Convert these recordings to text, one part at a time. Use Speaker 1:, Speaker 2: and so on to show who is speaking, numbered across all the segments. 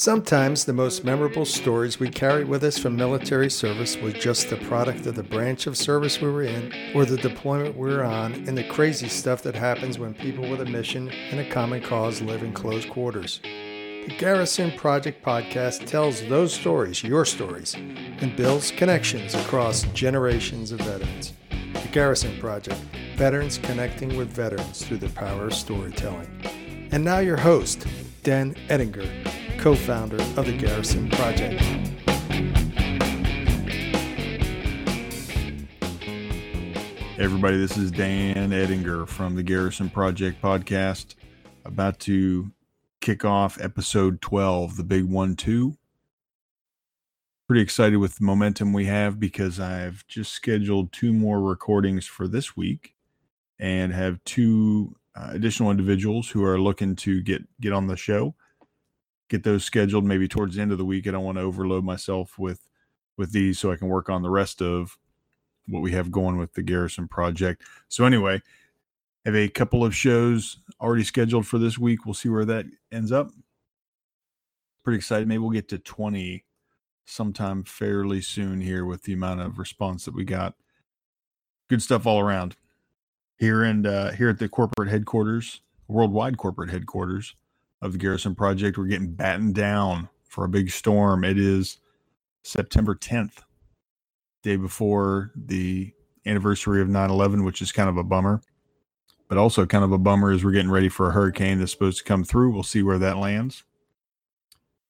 Speaker 1: Sometimes the most memorable stories we carry with us from military service was just the product of the branch of service we were in or the deployment we were on and the crazy stuff that happens when people with a mission and a common cause live in close quarters. The Garrison Project podcast tells those stories, your stories, and builds connections across generations of veterans. The Garrison Project, veterans connecting with veterans through the power of storytelling. And now your host, Dan Ettinger, co founder of the Garrison Project.
Speaker 2: Everybody, this is Dan Ettinger from the Garrison Project podcast. About to kick off episode 12, the big one, two. Pretty excited with the momentum we have because I've just scheduled two more recordings for this week and have two uh, additional individuals who are looking to get get on the show get those scheduled maybe towards the end of the week. I don't want to overload myself with with these so I can work on the rest of what we have going with the Garrison project. So anyway, have a couple of shows already scheduled for this week. We'll see where that ends up. Pretty excited. Maybe we'll get to 20 sometime fairly soon here with the amount of response that we got. Good stuff all around. Here and uh, here at the corporate headquarters, worldwide corporate headquarters of the Garrison Project. We're getting battened down for a big storm. It is September 10th, day before the anniversary of 9 11, which is kind of a bummer. But also, kind of a bummer is we're getting ready for a hurricane that's supposed to come through. We'll see where that lands.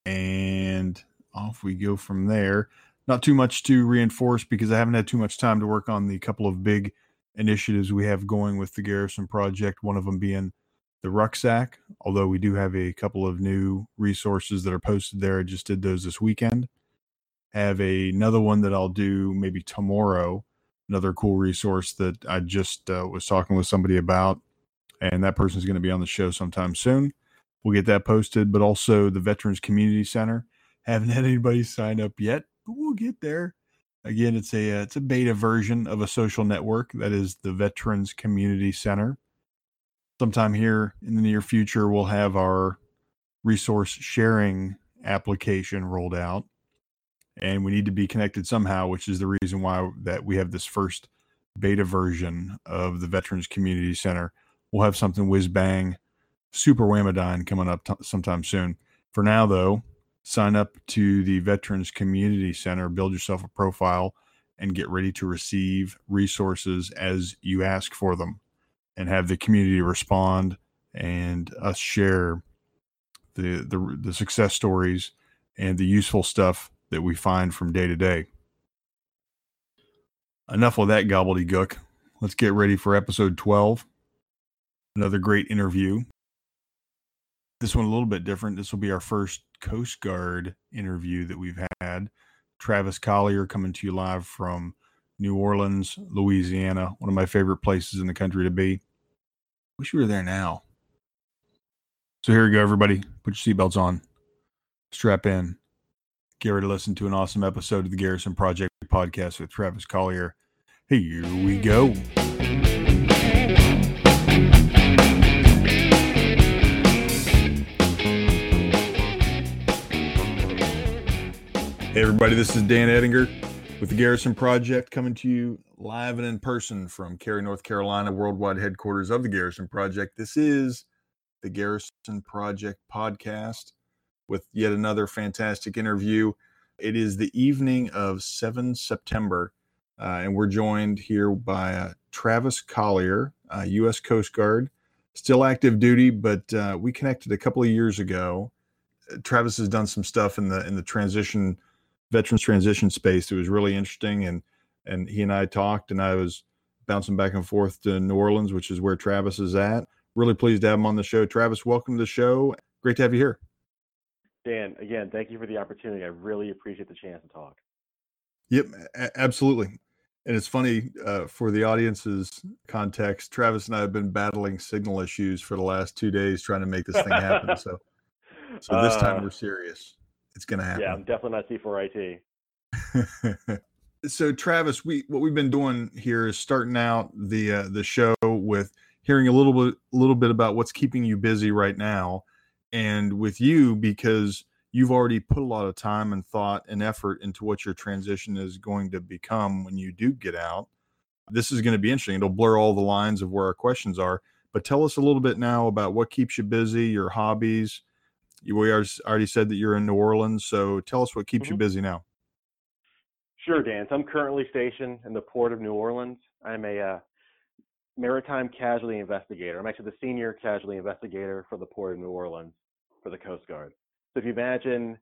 Speaker 2: And off we go from there. Not too much to reinforce because I haven't had too much time to work on the couple of big initiatives we have going with the Garrison Project. One of them being the rucksack, although we do have a couple of new resources that are posted there. I just did those this weekend. Have a, another one that I'll do maybe tomorrow. Another cool resource that I just uh, was talking with somebody about, and that person is going to be on the show sometime soon. We'll get that posted, but also the Veterans Community Center. Haven't had anybody sign up yet, but we'll get there. Again, it's a uh, it's a beta version of a social network that is the Veterans Community Center sometime here in the near future, we'll have our resource sharing application rolled out. And we need to be connected somehow which is the reason why that we have this first beta version of the veterans community center. We'll have something whiz bang super whamadine coming up t- sometime soon. For now though sign up to the veterans community center build yourself a profile and get ready to receive resources as you ask for them and have the community respond and us share the the, the success stories and the useful stuff that we find from day to day. Enough of that gobbledygook. Let's get ready for episode 12. Another great interview. This one a little bit different. This will be our first Coast Guard interview that we've had. Travis Collier coming to you live from New Orleans, Louisiana, one of my favorite places in the country to be. Wish you were there now. So here we go, everybody. Put your seatbelts on, strap in, get ready to listen to an awesome episode of the Garrison Project podcast with Travis Collier. Here we go. Hey, everybody, this is Dan Ettinger with the Garrison Project coming to you live and in person from Cary, North Carolina, worldwide headquarters of the Garrison Project. This is the Garrison Project podcast with yet another fantastic interview. It is the evening of 7 September, uh, and we're joined here by uh, Travis Collier, uh, U.S. Coast Guard, still active duty, but uh, we connected a couple of years ago. Travis has done some stuff in the in the transition veterans transition space. It was really interesting, and and he and I talked, and I was bouncing back and forth to New Orleans, which is where Travis is at. Really pleased to have him on the show. Travis, welcome to the show. Great to have you here.
Speaker 3: Dan, again, thank you for the opportunity. I really appreciate the chance to talk.
Speaker 2: Yep, a- absolutely. And it's funny uh, for the audience's context. Travis and I have been battling signal issues for the last two days, trying to make this thing happen. so, so this time uh, we're serious it's going to happen.
Speaker 3: Yeah, I'm definitely not C4IT.
Speaker 2: so Travis, we what we've been doing here is starting out the uh, the show with hearing a little bit a little bit about what's keeping you busy right now, and with you because you've already put a lot of time and thought and effort into what your transition is going to become when you do get out. This is going to be interesting. It'll blur all the lines of where our questions are. But tell us a little bit now about what keeps you busy, your hobbies. We already said that you're in New Orleans, so tell us what keeps mm-hmm. you busy now.
Speaker 3: Sure, Dan. So I'm currently stationed in the port of New Orleans. I'm a uh, maritime casualty investigator. I'm actually the senior casualty investigator for the port of New Orleans for the Coast Guard. So if you imagine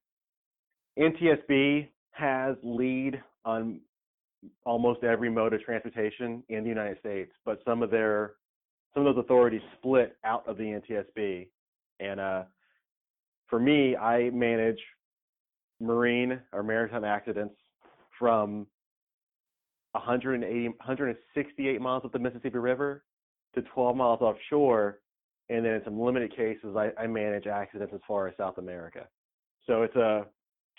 Speaker 3: NTSB has lead on almost every mode of transportation in the United States, but some of their some of those authorities split out of the NTSB. And uh, for me, I manage marine or maritime accidents from 180, 168 miles up the Mississippi River to 12 miles offshore. And then in some limited cases, I, I manage accidents as far as South America. So it's a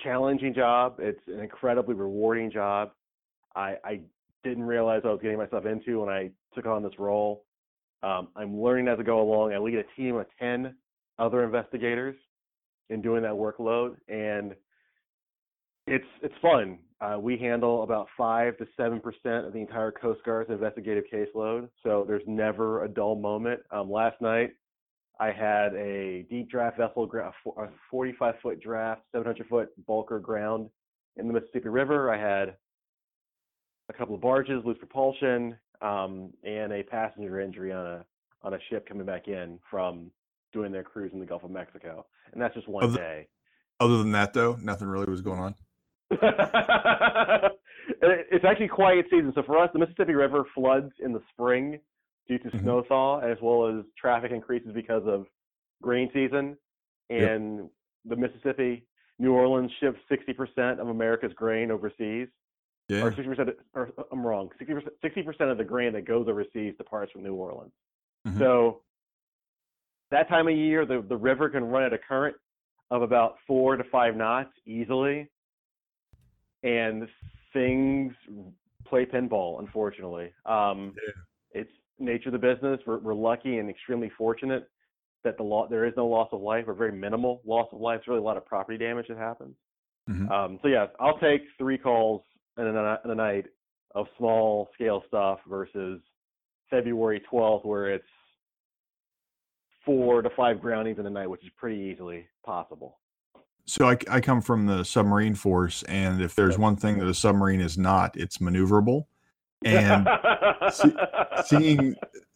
Speaker 3: challenging job. It's an incredibly rewarding job. I, I didn't realize I was getting myself into when I took on this role. Um, I'm learning as I go along. I lead a team of 10 other investigators in doing that workload, and it's it's fun. Uh, we handle about five to seven percent of the entire Coast Guard's investigative caseload, so there's never a dull moment. Um, last night, I had a deep draft vessel, a 45 foot draft, 700 foot bulker ground in the Mississippi River. I had a couple of barges, loose propulsion, um, and a passenger injury on a on a ship coming back in from doing their cruise in the Gulf of Mexico, and that's just one
Speaker 2: other,
Speaker 3: day.
Speaker 2: Other than that, though, nothing really was going on.
Speaker 3: it's actually quiet season. So for us, the Mississippi River floods in the spring due to mm-hmm. snow thaw, as well as traffic increases because of grain season. And yep. the Mississippi, New Orleans ships 60% of America's grain overseas. Yeah. Or 60%, or I'm wrong, 60%, 60% of the grain that goes overseas departs from New Orleans. Mm-hmm. So that time of year, the, the river can run at a current of about four to five knots easily. And things play pinball, unfortunately. Um, yeah. It's nature of the business. We're, we're lucky and extremely fortunate that the law there is no loss of life or very minimal loss of life. It's really a lot of property damage that happens. Mm-hmm. Um, so yeah, I'll take three calls in a, in a night of small scale stuff versus February 12th where it's four to five groundings in a night, which is pretty easily possible.
Speaker 2: So I, I come from the submarine force, and if there's one thing that a submarine is not, it's maneuverable. And see, seeing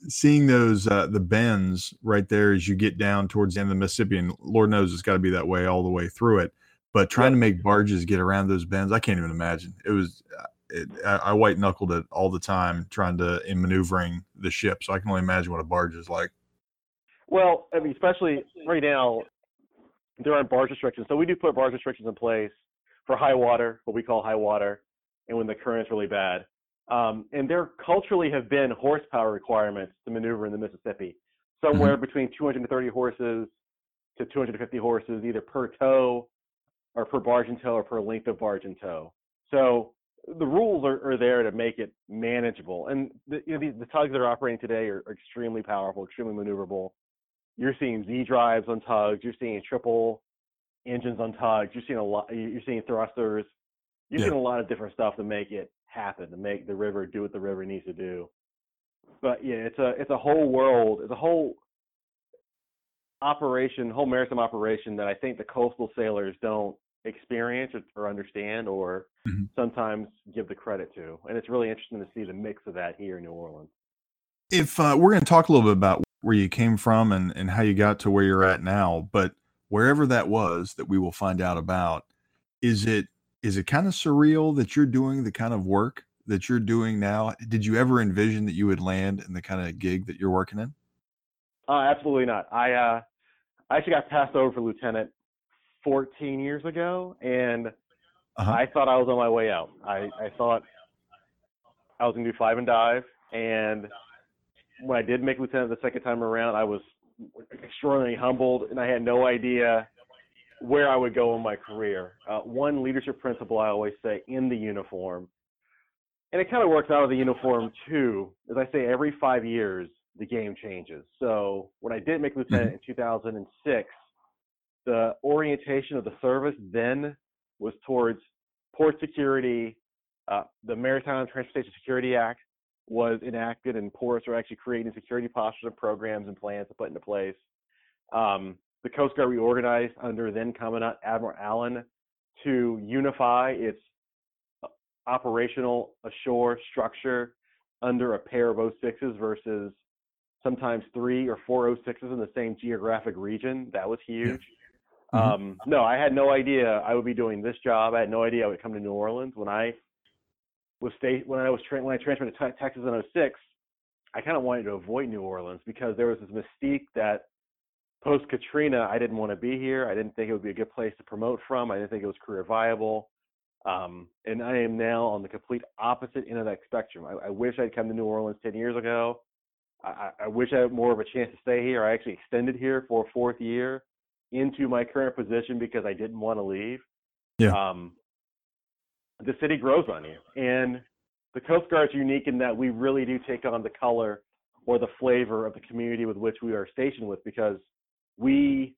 Speaker 2: seeing those uh, the bends right there as you get down towards the end of the Mississippi, and Lord knows it's got to be that way all the way through it. But trying to make barges get around those bends, I can't even imagine. It was, uh, it, I, I white knuckled it all the time trying to in maneuvering the ship. So I can only imagine what a barge is like.
Speaker 3: Well, I mean, especially right now, there aren't barge restrictions. So we do put barge restrictions in place for high water, what we call high water, and when the current's really bad. Um, and there culturally have been horsepower requirements to maneuver in the Mississippi, somewhere mm-hmm. between 230 horses to 250 horses, either per tow or per barge and tow or per length of barge and tow. So the rules are, are there to make it manageable. And the, you know, the, the tugs that are operating today are, are extremely powerful, extremely maneuverable. You're seeing Z drives on tugs. You're seeing triple engines on tugs. You're seeing a lot. You're seeing thrusters. You're yeah. seeing a lot of different stuff to make it happen, to make the river do what the river needs to do. But yeah, it's a it's a whole world. It's a whole operation, whole maritime operation that I think the coastal sailors don't experience or, or understand or mm-hmm. sometimes give the credit to. And it's really interesting to see the mix of that here in New Orleans.
Speaker 2: If uh, we're going to talk a little bit about where you came from and, and how you got to where you're at now, but wherever that was that we will find out about, is it is it kind of surreal that you're doing the kind of work that you're doing now? Did you ever envision that you would land in the kind of gig that you're working in?
Speaker 3: Uh, absolutely not. I uh, I actually got passed over for lieutenant 14 years ago, and uh-huh. I thought I was on my way out. I, I thought I was gonna do five and dive, and when I did make lieutenant the second time around, I was extraordinarily humbled, and I had no idea where I would go in my career. Uh, one leadership principle I always say in the uniform, and it kind of works out of the uniform too, is I say every five years the game changes. So when I did make lieutenant mm-hmm. in 2006, the orientation of the service then was towards port security. Uh, the Maritime Transportation Security Act was enacted, and ports are actually creating security postures and programs and plans to put into place. Um, the Coast Guard reorganized under then Commandant Admiral Allen to unify its uh, operational ashore structure under a pair of 06s versus sometimes three or four 06s in the same geographic region. That was huge. Mm-hmm. Um, no, I had no idea I would be doing this job. I had no idea I would come to New Orleans when I was state when I was tra- when I transferred to Texas in 06. I kind of wanted to avoid New Orleans because there was this mystique that post Katrina, I didn't want to be here. I didn't think it would be a good place to promote from. I didn't think it was career viable. Um, and I am now on the complete opposite end of that spectrum. I, I wish I'd come to New Orleans 10 years ago. I, I wish I had more of a chance to stay here. I actually extended here for a fourth year into my current position because I didn't want to leave.
Speaker 2: Yeah.
Speaker 3: Um, the city grows on you, and the Coast Guard's unique in that we really do take on the color or the flavor of the community with which we are stationed with because we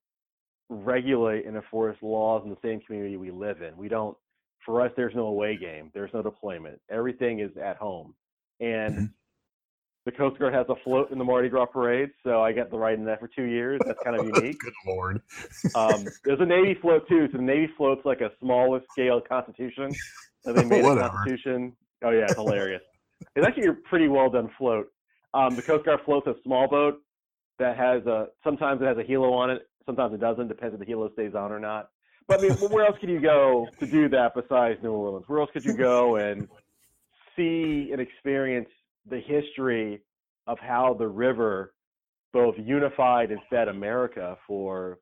Speaker 3: regulate and enforce laws in the same community we live in. We don't. For us, there's no away game. There's no deployment. Everything is at home, and mm-hmm the Coast Guard has a float in the Mardi Gras parade, so I got the ride in that for two years. That's kind of unique.
Speaker 2: Good lord.
Speaker 3: um, there's a Navy float too. So the Navy float's like a smaller scale Constitution. So they made a Constitution. Oh yeah, it's hilarious. it's actually a pretty well done float. Um, the Coast Guard floats a small boat that has a. Sometimes it has a helo on it. Sometimes it doesn't. Depends if the helo stays on or not. But I mean, where else could you go to do that besides New Orleans? Where else could you go and see and experience the history of how the river both unified and fed America for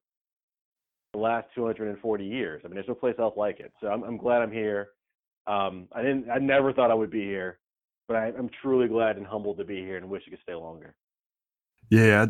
Speaker 3: the last 240 years. I mean, there's no place else like it. So I'm, I'm glad I'm here. Um, I didn't, I never thought I would be here, but I, am truly glad and humbled to be here and wish I could stay longer.
Speaker 2: Yeah,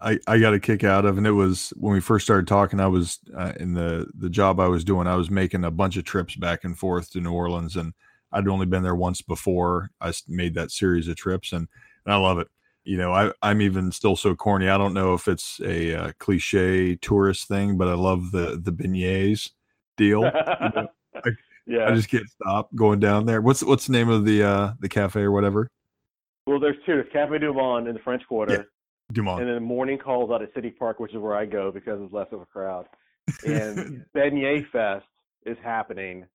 Speaker 2: I, I got a kick out of, and it was when we first started talking. I was uh, in the the job I was doing. I was making a bunch of trips back and forth to New Orleans, and I'd only been there once before. I made that series of trips, and, and I love it. You know, I, I'm even still so corny. I don't know if it's a, uh, cliche tourist thing, but I love the the beignets deal. you know, I, yeah, I just can't stop going down there. What's what's the name of the uh, the cafe or whatever?
Speaker 3: Well, there's two. There's Cafe Du Monde in the French Quarter. Yeah.
Speaker 2: Dumont.
Speaker 3: And then the morning calls out at City Park, which is where I go because it's less of a crowd. And Beignet Fest is happening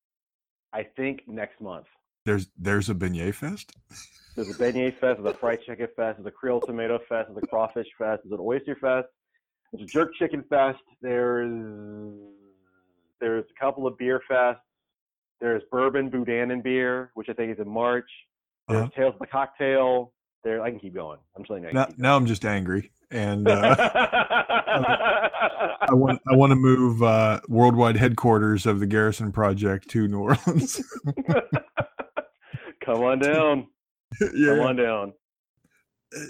Speaker 3: I think next month.
Speaker 2: There's there's a beignet fest.
Speaker 3: There's a beignet fest. There's a fried chicken fest. There's a Creole tomato fest. There's a crawfish fest. There's an oyster fest. There's a jerk chicken fest. There's there's a couple of beer fests. There's bourbon boudin and beer, which I think is in March. There's uh-huh. Tales of the Cocktail. There, I can keep going. I'm just letting you.
Speaker 2: Now, now I'm just angry and uh, I want I want to move uh, worldwide headquarters of the Garrison Project to New Orleans.
Speaker 3: Come on down. Yeah. Come on down.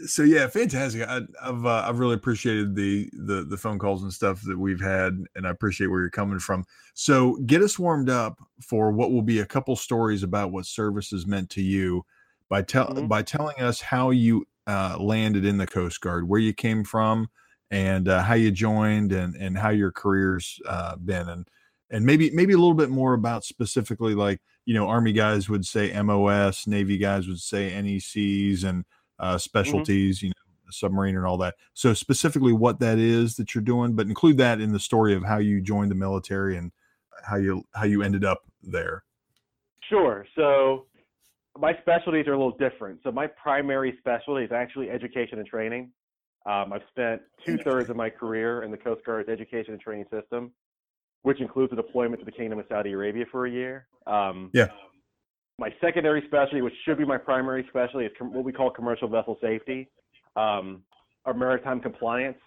Speaker 2: So yeah, fantastic. I, have uh, I've really appreciated the, the the phone calls and stuff that we've had, and I appreciate where you're coming from. So get us warmed up for what will be a couple stories about what service services meant to you by tell mm-hmm. by telling us how you uh, landed in the Coast Guard, where you came from, and uh, how you joined, and and how your career's uh, been, and and maybe maybe a little bit more about specifically like you know Army guys would say MOS, Navy guys would say NECs and uh, mm-hmm. specialties, mm-hmm. you know submarine and all that. So specifically what that is that you're doing, but include that in the story of how you joined the military and how you how you ended up there.
Speaker 3: Sure. So my specialties are a little different. So my primary specialty is actually education and training. Um, I've spent two thirds of my career in the Coast Guard's education and training system, which includes a deployment to the Kingdom of Saudi Arabia for a year. Um,
Speaker 2: yeah.
Speaker 3: My secondary specialty, which should be my primary specialty, is com- what we call commercial vessel safety, um, or maritime compliance.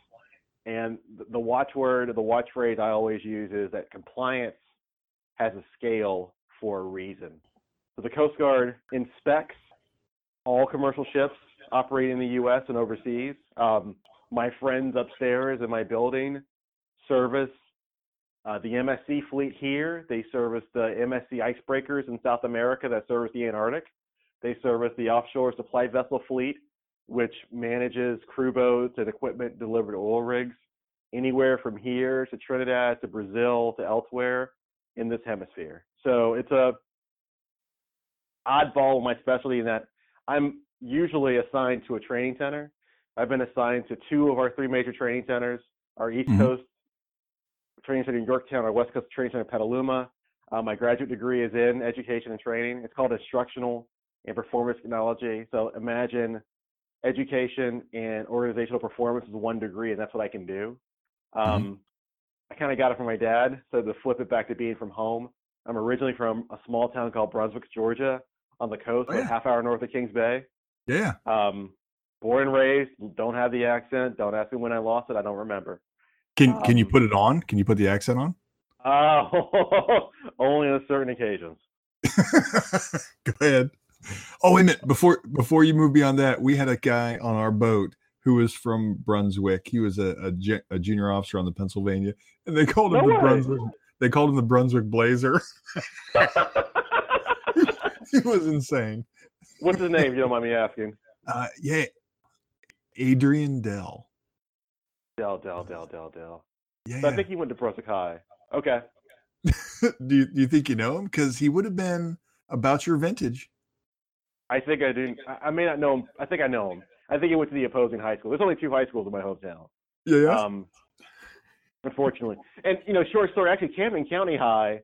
Speaker 3: And the, the watchword, the watch phrase I always use is that compliance has a scale for a reason. The Coast Guard inspects all commercial ships operating in the U.S. and overseas. Um, my friends upstairs in my building service uh, the MSC fleet here. They service the MSC icebreakers in South America that service the Antarctic. They service the offshore supply vessel fleet, which manages crew boats and equipment delivered to oil rigs. anywhere from here to Trinidad to Brazil to elsewhere in this hemisphere. So it's a oddball in my specialty in that I'm usually assigned to a training center. I've been assigned to two of our three major training centers, our East mm-hmm. Coast Training Center in Yorktown, our West Coast Training Center in Petaluma. Uh, my graduate degree is in education and training. It's called instructional and performance technology. So imagine education and organizational performance is one degree, and that's what I can do. Mm-hmm. Um, mm-hmm. I kind of got it from my dad. So to flip it back to being from home, I'm originally from a small town called Brunswick, Georgia, on the coast, oh, yeah. half hour north of Kings Bay.
Speaker 2: Yeah.
Speaker 3: Um, born and raised, don't have the accent. Don't ask me when I lost it. I don't remember.
Speaker 2: Can um, Can you put it on? Can you put the accent on?
Speaker 3: Uh, only on certain occasions.
Speaker 2: Go ahead. Oh, wait a minute. Before before you move beyond that, we had a guy on our boat who was from Brunswick. He was a, a, a junior officer on the Pennsylvania, and they called him no the way. Brunswick. They called him the Brunswick Blazer. he was insane.
Speaker 3: What's his name? You don't mind me asking?
Speaker 2: Uh, yeah, Adrian Dell.
Speaker 3: Dell, Dell, Dell, Dell, Dell. Yeah, I think he went to Brunswick High. Okay.
Speaker 2: do you do you think you know him? Because he would have been about your vintage.
Speaker 3: I think I do. I may not know him. I think I know him. I think he went to the opposing high school. There's only two high schools in my hometown.
Speaker 2: Yeah. yeah.
Speaker 3: Um, unfortunately, and you know, short story. Actually, Camden County High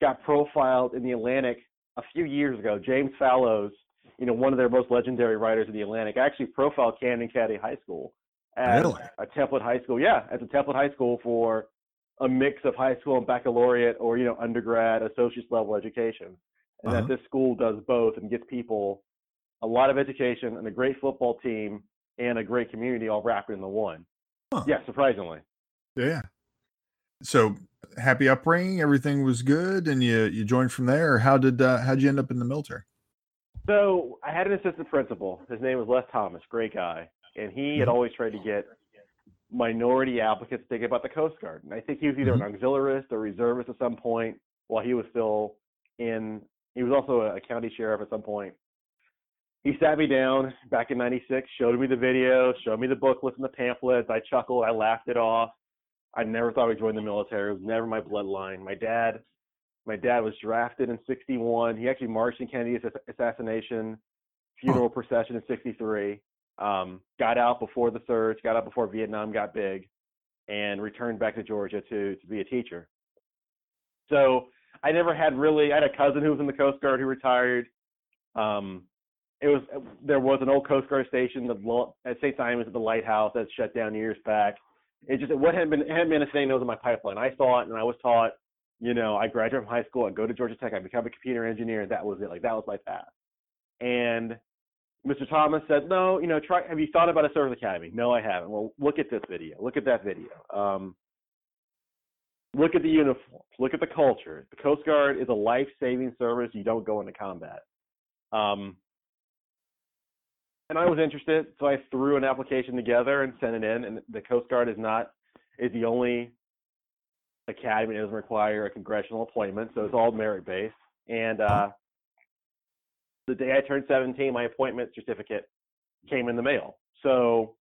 Speaker 3: got profiled in the Atlantic a few years ago. James Fallows, you know, one of their most legendary writers in the Atlantic, actually profiled Camden County High School as
Speaker 2: really?
Speaker 3: a template high school. Yeah, as a template high school for a mix of high school and baccalaureate or you know undergrad associate's level education and uh-huh. that this school does both and gets people a lot of education and a great football team and a great community all wrapped into one huh. yeah surprisingly
Speaker 2: yeah so happy upbringing everything was good and you you joined from there how did uh, how did you end up in the military
Speaker 3: so i had an assistant principal his name was les thomas great guy and he had mm-hmm. always tried to get minority applicants thinking about the Coast Guard. And I think he was either mm-hmm. an auxiliarist or reservist at some point while he was still in. He was also a county sheriff at some point. He sat me down back in '96, showed me the video, showed me the booklets and the pamphlets. I chuckled, I laughed it off. I never thought I'd join the military. It was never my bloodline. My dad, my dad was drafted in '61. He actually marched in Kennedy's assassination funeral procession in '63 um, got out before the surge, got out before Vietnam got big, and returned back to Georgia to to be a teacher. So I never had really. I had a cousin who was in the Coast Guard who retired. Um, it was there was an old Coast Guard station the, at St. Simon's at the lighthouse that shut down years back. It just what hadn't been hadn't been a thing that was in my pipeline. I saw it and I was taught, you know, I graduate from high school, I go to Georgia Tech, I become a computer engineer, and that was it. Like that was my path. And Mr. Thomas said, no, you know, try, have you thought about a service academy? No, I haven't. Well, look at this video. Look at that video. Um, look at the uniforms. Look at the culture. The Coast Guard is a life-saving service. You don't go into combat. Um, and I was interested, so I threw an application together and sent it in. And the Coast Guard is not is the only academy that doesn't require a congressional appointment, so it's all merit-based. And uh, the day I turned 17, my appointment certificate came in the mail. So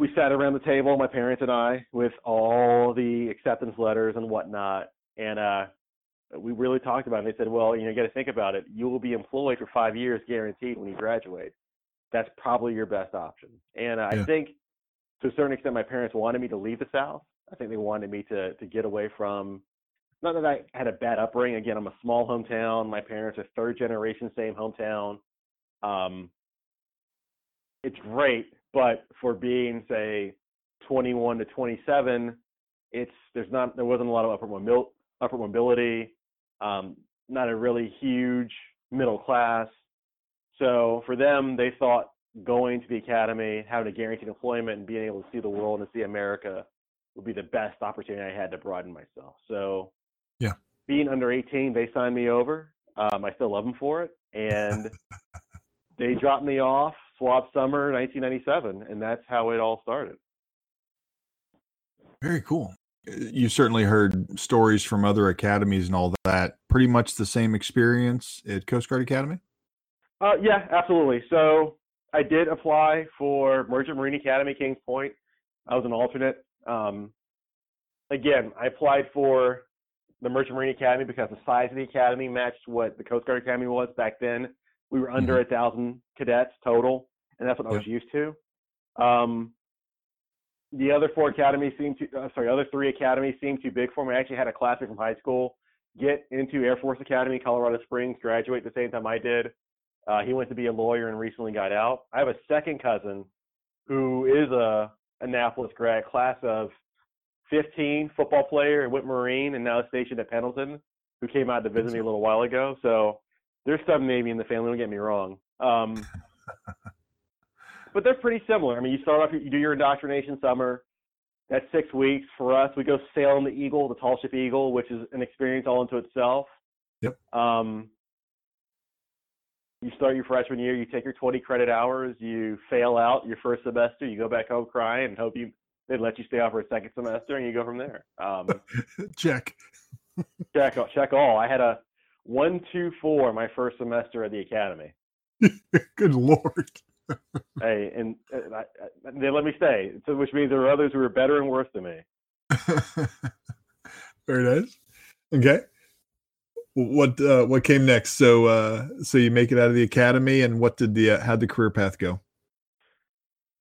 Speaker 3: we sat around the table, my parents and I, with all the acceptance letters and whatnot. And uh, we really talked about it. They said, well, you know, you got to think about it. You will be employed for five years guaranteed when you graduate. That's probably your best option. And uh, yeah. I think to a certain extent, my parents wanted me to leave the South. I think they wanted me to to get away from not that I had a bad upbringing. Again, I'm a small hometown. My parents are third generation, same hometown. Um, it's great, but for being say 21 to 27, it's there's not there wasn't a lot of upper mobil, upper mobility, um, not a really huge middle class. So for them, they thought going to the academy, having a guaranteed employment, and being able to see the world and see America would be the best opportunity I had to broaden myself. So
Speaker 2: yeah.
Speaker 3: Being under 18, they signed me over. Um, I still love them for it. And they dropped me off swab summer 1997. And that's how it all started.
Speaker 2: Very cool. You certainly heard stories from other academies and all that. Pretty much the same experience at Coast Guard Academy?
Speaker 3: Uh, yeah, absolutely. So I did apply for Merchant Marine Academy, Kings Point. I was an alternate. Um, again, I applied for the Merchant Marine Academy because the size of the academy matched what the Coast Guard Academy was back then. We were under
Speaker 2: Mm-hmm.
Speaker 3: a thousand cadets total, and that's what I was used to. Um, the other four academies seemed to, uh, sorry, other three academies seemed too big for me. I actually had a classmate from high school get into Air Force Academy, Colorado Springs, graduate the same time I did. Uh, he went to be a lawyer and recently got out. I have a second cousin who is a Annapolis grad, class of 15, football player, and went Marine, and now stationed at Pendleton, who came out to visit me a little while ago. So there's some Navy in the family. Don't get me wrong. Um, but they're pretty similar. I mean, you start off, you do your indoctrination summer. That's six weeks. For us, we go sail on the Eagle, the tall ship Eagle, which is an experience all into itself.
Speaker 4: Yep.
Speaker 3: Um, you start your freshman year, you take your 20 credit hours, you fail out your first semester, you go back home crying and hope you they let you stay out for a second semester, and you go from there. Um,
Speaker 4: Check.
Speaker 3: check check all. I had a one two four my first semester at the academy.
Speaker 4: Good lord.
Speaker 3: Hey, and uh, I, they let me stay, so which means there were others who were better and worse than me.
Speaker 4: Very nice. Okay. What uh, what came next? So uh, so you make it out of the academy, and what did the uh, how'd the career path go?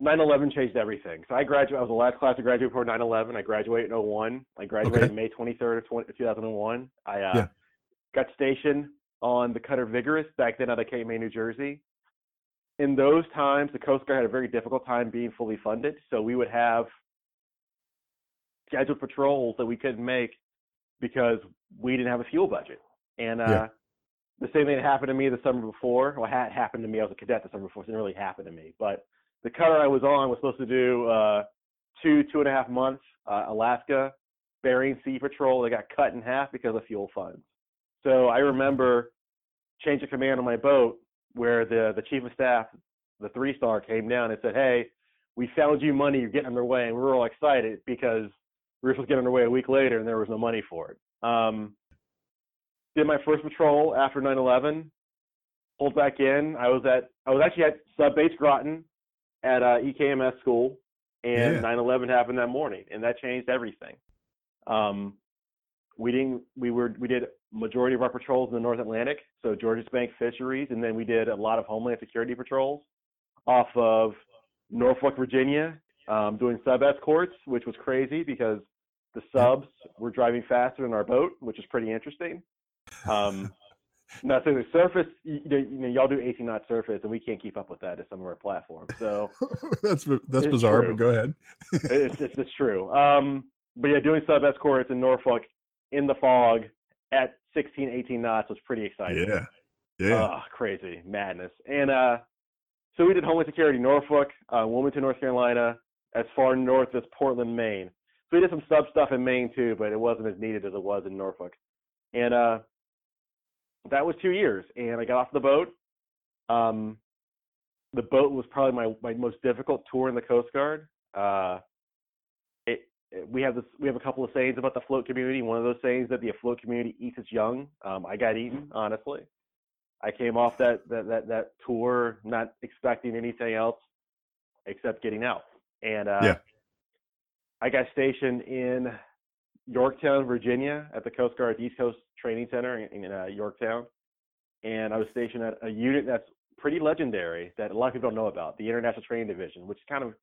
Speaker 3: 9/11 changed everything. So I graduated. I was the last class to graduate before 9/11. I graduated in 01. I graduated
Speaker 4: Okay.
Speaker 3: May 23rd of 20, 2001. I uh,
Speaker 4: Yeah.
Speaker 3: got stationed on the cutter Vigorous back then out of Cape May, New Jersey. In those times, the Coast Guard had a very difficult time being fully funded. So we would have scheduled patrols that we couldn't make because we didn't have a fuel budget. And uh,
Speaker 4: Yeah.
Speaker 3: the same thing that happened to me the summer before. Well, had happened to me. I was a cadet the summer before. So it didn't really happen to me. But the cutter I was on was supposed to do uh, two, two and a half months uh, Alaska Bering Sea Patrol. They got cut in half because of fuel funds. So I remember change of command on my boat where the the chief of staff, the three star, came down and said, "Hey, we found you money. You're getting underway." And we were all excited because we were supposed to get underway a week later, and there was no money for it. Um, did my first patrol after 9/11. Pulled back in. I was at I was actually at sub base Groton at uh, EKMS school, and
Speaker 4: Yeah.
Speaker 3: 9/11 happened that morning, and that changed everything. Um, we didn't we were we did majority of our patrols in the North Atlantic, so Georges Bank fisheries, and then we did a lot of Homeland Security patrols off of Norfolk, Virginia, um, doing sub escorts, which was crazy because the subs were driving faster than our boat, which is pretty interesting. Um, not saying the surface, you know, y'all do 18 knot surface, and we can't keep up with that at some of our platforms. So
Speaker 4: that's that's bizarre,
Speaker 3: true.
Speaker 4: but go ahead.
Speaker 3: it's, it's, it's true. Um, but yeah, doing sub escorts in Norfolk in the fog at 16, 18 knots was pretty exciting.
Speaker 4: yeah, yeah.
Speaker 3: Oh, crazy madness. And uh, so we did Homeland Security, Norfolk, uh, Wilmington, North Carolina, as far north as Portland, Maine. So we did some sub stuff in Maine too, but it wasn't as needed as it was in Norfolk. And uh, that was two years. And I got off the boat. Um, the boat was probably my, my most difficult tour in the Coast Guard. Uh, we have this we have a couple of sayings about the float community. One of those sayings that the afloat community eats its young. Um, I got eaten, honestly. I came off that, that that that tour not expecting anything else except getting out. And uh,
Speaker 4: Yeah.
Speaker 3: I got stationed in Yorktown, Virginia, at the Coast Guard East Coast Training Center in, in uh, Yorktown. And I was stationed at a unit that's pretty legendary that a lot of people don't know about, the International Training Division, which kind of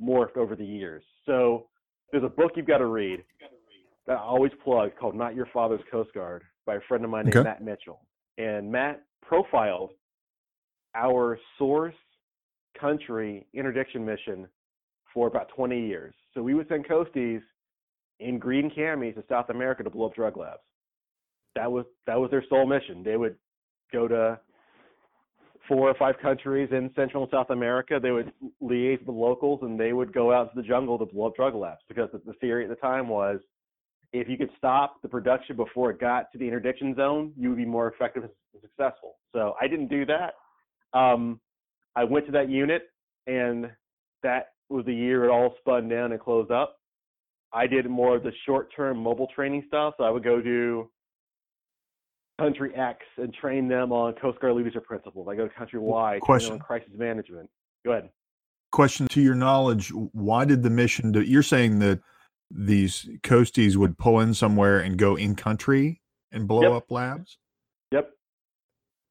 Speaker 3: morphed over the years. So there's a book you've got to read that I always plug called Not Your Father's Coast Guard by a friend of mine named
Speaker 4: Okay.
Speaker 3: Matt Mitchell. And Matt profiled our source country interdiction mission for about 20 years. So we would send coasties in green camis to South America to blow up drug labs. That was that was their sole mission. They would go to four or five countries in Central and South America. They would liaise with the locals, and they would go out to the jungle to blow up drug labs because the, the theory at the time was if you could stop the production before it got to the interdiction zone, you would be more effective and successful. So I didn't do that. Um, I went to that unit, and that was the year it all spun down and closed up. I did more of the short-term mobile training stuff. So I would go to country X and train them on Coast Guard leadership principles. I go to country Y,
Speaker 4: Question.
Speaker 3: on crisis management. Go ahead.
Speaker 4: Question to your knowledge, why did the mission? Do, you're saying that
Speaker 2: these coasties would pull in somewhere and go in country and blow
Speaker 3: Yep.
Speaker 2: up labs.
Speaker 3: Yep.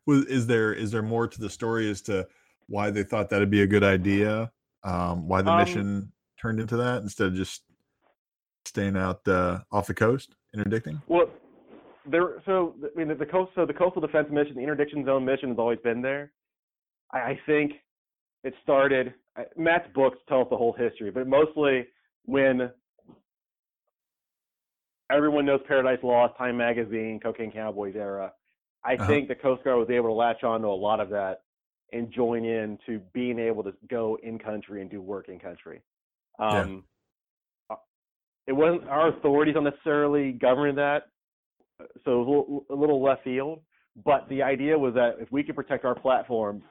Speaker 2: Was is there is there more to the story as to why they thought that'd be a good idea? Um, why the
Speaker 3: Um,
Speaker 2: mission turned into that instead of just staying out uh, off the coast interdicting?
Speaker 3: Well, there. So I mean, the, the coast. So the coastal defense mission, the interdiction zone mission, has always been there. I, I think it started. Matt's books tell us the whole history, but mostly when everyone knows Paradise Lost, Time Magazine, Cocaine Cowboys era. I
Speaker 2: Uh-huh.
Speaker 3: think the Coast Guard was able to latch on to a lot of that and join in to being able to go in country and do work in country. Um, uh, It wasn't our authorities don't necessarily govern that, so a little, left field. But the idea was that if we could protect our platforms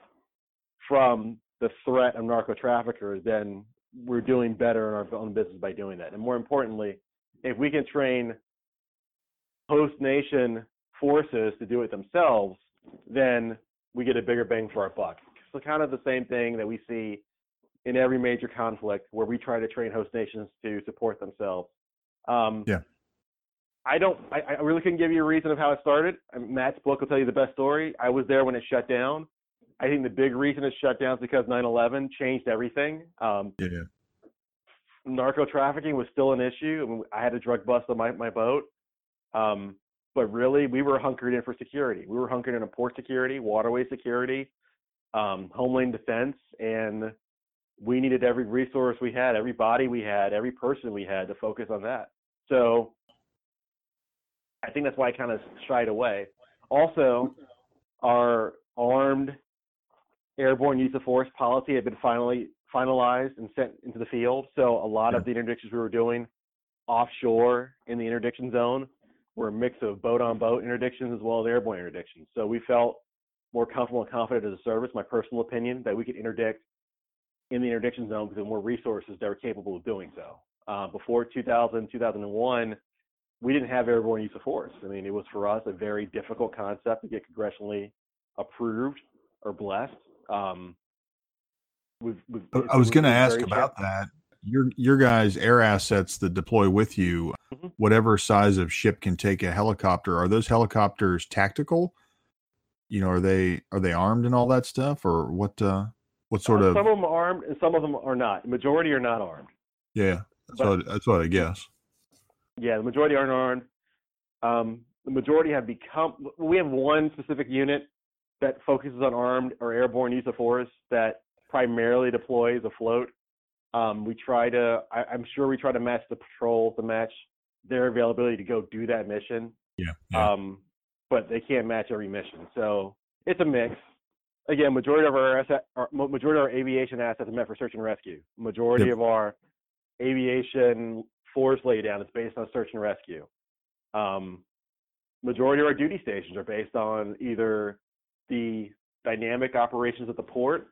Speaker 3: from the threat of narco traffickers, then we're doing better in our own business by doing that. And more importantly, if we can train host nation forces to do it themselves, then we get a bigger bang for our buck. So kind of the same thing that we see in every major conflict where we try to train host nations to support themselves. Um,
Speaker 2: Yeah.
Speaker 3: I don't. I, I really couldn't give you a reason of how it started. I mean, Matt's book will tell you the best story. I was there when it shut down. I think the big reason it shut down is because 9/11 changed everything. Um,
Speaker 2: Yeah.
Speaker 3: narco trafficking was still an issue. I, mean, I had a drug bust on my, my boat. Um, but really, we were hunkered in for security. We were hunkered in a port security, waterway security, um, homeland defense, and we needed every resource we had, every body we had, every person we had to focus on that. So I think that's why I kind of shied away. Also, our armed airborne use of force policy had been finally finalized and sent into the field. So a lot of the interdictions we were doing offshore in the interdiction zone were a mix of boat on boat interdictions as well as airborne interdictions. So we felt more comfortable and confident as a service, my personal opinion, that we could interdict in the interdiction zone because there were more resources that were capable of doing so. Uh, before 2000, 2001, we didn't have airborne use of force. I mean, it was for us a very difficult concept to get congressionally approved or blessed. Um, we've, we've,
Speaker 2: I- was going to ask about that. Your your guys' air assets that deploy with you,
Speaker 3: Mhm.
Speaker 2: whatever size of ship can take a helicopter. Are those helicopters tactical? You know, are they are they armed and all that stuff, or what? Uh, what sort
Speaker 3: Uh,
Speaker 2: of?
Speaker 3: Some of them are armed and some of them are not. Majority are not armed.
Speaker 2: Yeah, that's
Speaker 3: but-
Speaker 2: what that's what I guess.
Speaker 3: Yeah, the majority aren't armed. Um, the majority have become. We have one specific unit that focuses on armed or airborne use of force that primarily deploys afloat. Um, we try to. I, I'm sure we try to match the patrol to match their availability to go do that mission.
Speaker 2: Yeah, yeah.
Speaker 3: Um, but they can't match every mission, so it's a mix. Again, majority of our asset, our, majority of our aviation assets are meant for search and rescue. Majority
Speaker 2: Yep.
Speaker 3: of our aviation force laydown is based on search and rescue. Um, majority of our duty stations are based on either the dynamic operations at the port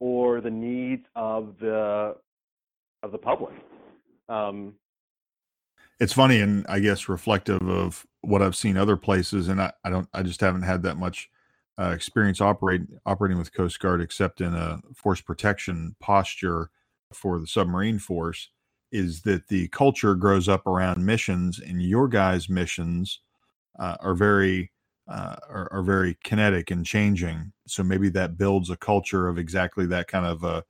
Speaker 3: or the needs of the of the public. Um,
Speaker 2: it's funny and I guess reflective of what I've seen other places, and I, I don't I just haven't had that much uh, experience operating operating with Coast Guard except in a force protection posture for the submarine force. Is that the culture grows up around missions, and your guys' missions uh, are very uh, are, are very kinetic and changing. So maybe that builds a culture of exactly that kind of a,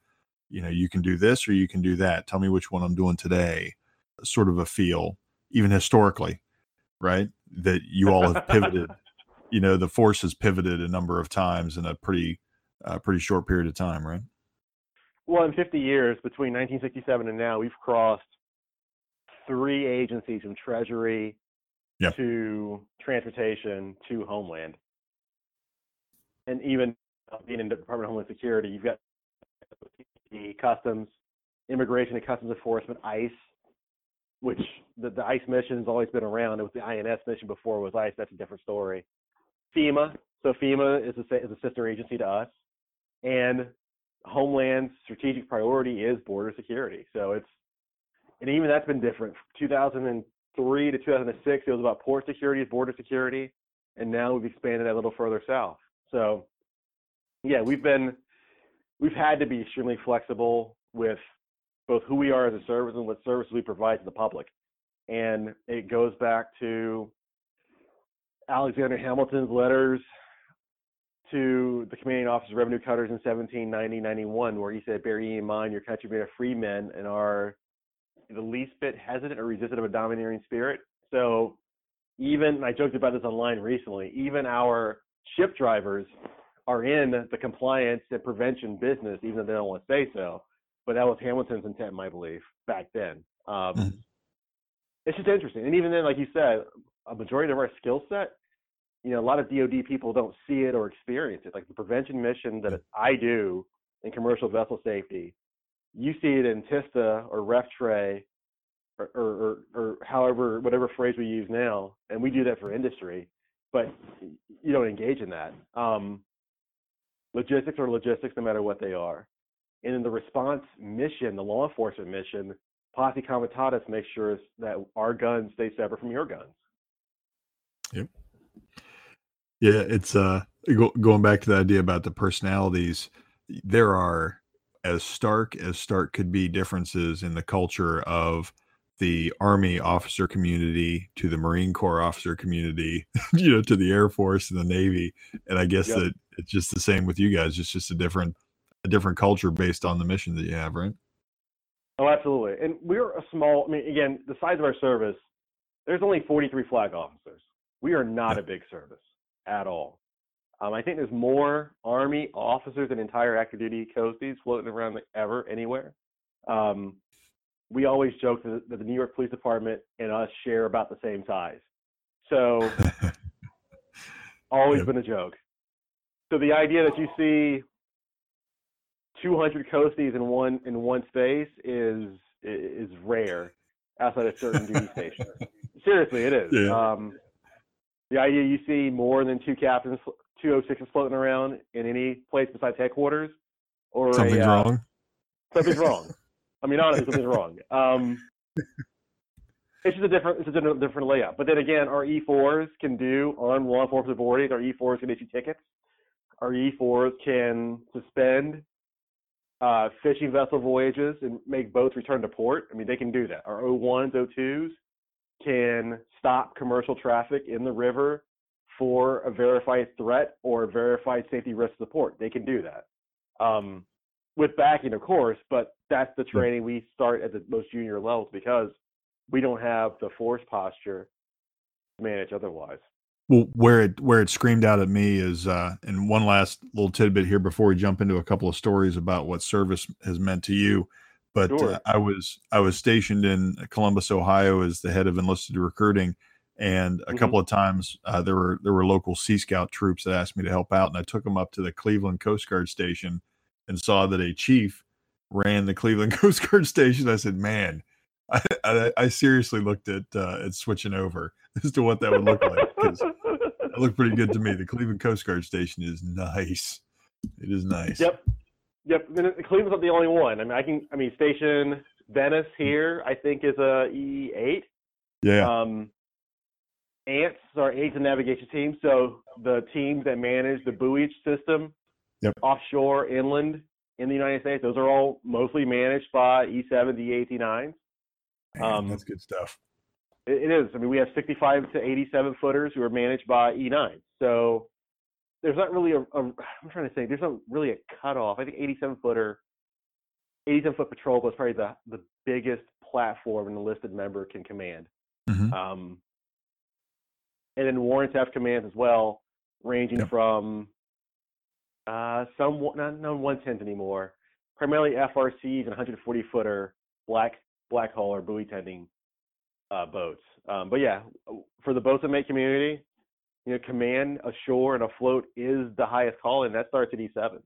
Speaker 2: you know, you can do this or you can do that. Tell me which one I'm doing today. Sort of a feel, even historically, right? That you all have pivoted. you know, the force has pivoted a number of times in a pretty, uh, pretty short period of time, right?
Speaker 3: Well, in 50 years, between 1967 and now, we've crossed three agencies from Treasury
Speaker 2: Yeah.
Speaker 3: to Transportation to Homeland. And even being in the Department of Homeland Security, you've got the Customs, Immigration and Customs Enforcement, ICE, which the, the ICE mission has always been around. It was the INS mission before it was ICE. That's a different story. FEMA. So FEMA is a, is a sister agency to us. And Homeland's strategic priority is border security. So it's, and even that's been different. 2003 to 2006, it was about port security, border security, and now we've expanded that a little further south. So, yeah, we've been, we've had to be extremely flexible with both who we are as a service and what services we provide to the public. and it goes back to Alexander Hamilton's letters to the commanding officer of revenue cutters in 1790 91, where he said, Bear ye in mind your countrymen are free men and are the least bit hesitant or resistant of a domineering spirit. So, even, I joked about this online recently, even our ship drivers are in the compliance and prevention business, even though they don't want to say so. But that was Hamilton's intent, I believe, back then. Um, mm-hmm. It's just interesting. And even then, like you said, a majority of our skill set, you know, a lot of DoD people don't see it or experience it. Like the prevention mission that I do in commercial vessel safety, you see it in TISTA or REFTRA or, or, or, or however, whatever phrase we use now, and we do that for industry, but you don't engage in that. Um, logistics are logistics no matter what they are. And in the response mission, the law enforcement mission, posse comitatus makes sure that our guns stay separate from your guns.
Speaker 2: Yep. Yeah, it's uh go, going back to the idea about the personalities. There are as stark as stark could be differences in the culture of the army officer community to the marine corps officer community you know to the air force and the navy and i guess yep. that it's just the same with you guys it's just a different a different culture based on the mission that you have right
Speaker 3: oh absolutely and we're a small i mean again the size of our service there's only 43 flag officers we are not a big service at all um, i think there's more army officers and entire active duty coasties floating around ever anywhere um, we always joke that, the New York Police Department and us share about the same size. So, always yep. been a joke. So the idea that you see 200 coasties in one in one space is is rare outside of certain duty stations. Seriously, it is. Yeah. Um, the idea you see more than two captains, two O6s floating around in any place besides headquarters, or
Speaker 2: something's a, uh, wrong.
Speaker 3: Something's wrong. I mean, honestly, something's wrong. Um, it's just a different, it's a different, different layout. But then again, our E4s can do on law enforcement authorities. Our E4s can issue tickets. Our E4s can suspend uh, fishing vessel voyages and make boats return to port. I mean, they can do that. Our O1s, O2s can stop commercial traffic in the river for a verified threat or verified safety risk support. They can do that. Um, with backing, of course, but that's the training we start at the most junior levels because we don't have the force posture to manage otherwise.
Speaker 2: Well, where it where it screamed out at me is, uh, and one last little tidbit here before we jump into a couple of stories about what service has meant to you. But sure. uh, I was I was stationed in Columbus, Ohio, as the head of enlisted recruiting, and a mm-hmm. couple of times uh, there were there were local Sea Scout troops that asked me to help out, and I took them up to the Cleveland Coast Guard station and saw that a chief ran the Cleveland Coast Guard station. I said, "Man, I, I, I seriously looked at uh, at switching over as to what that would look like because it looked pretty good to me. The Cleveland Coast Guard station is nice. It is nice.
Speaker 3: Yep, yep. Cleveland's not the only one. I mean, I can. I mean, station Venice here, I think, is a E eight.
Speaker 2: Yeah.
Speaker 3: Um, ANTS are aids and navigation team. So the teams that manage the buoyage system
Speaker 2: yep.
Speaker 3: offshore, inland in the United States. Those are all mostly managed by E7, D89s.
Speaker 2: Um, that's good stuff.
Speaker 3: It, it is. I mean, we have 65 to 87 footers who are managed by E9. So there's not really a, a I'm trying to say, there's not really a cutoff. I think 87 footer, 87 foot patrol boat is probably the, the biggest platform an enlisted member can command.
Speaker 2: Mm-hmm.
Speaker 3: Um, and then warrants have commands as well, ranging yep. from uh, some not known 110s anymore. Primarily FRCs and 140 footer black black hull or buoy tending uh, boats. Um, but yeah, for the boats that make community, you know, command ashore and afloat is the highest call, and that starts at E7.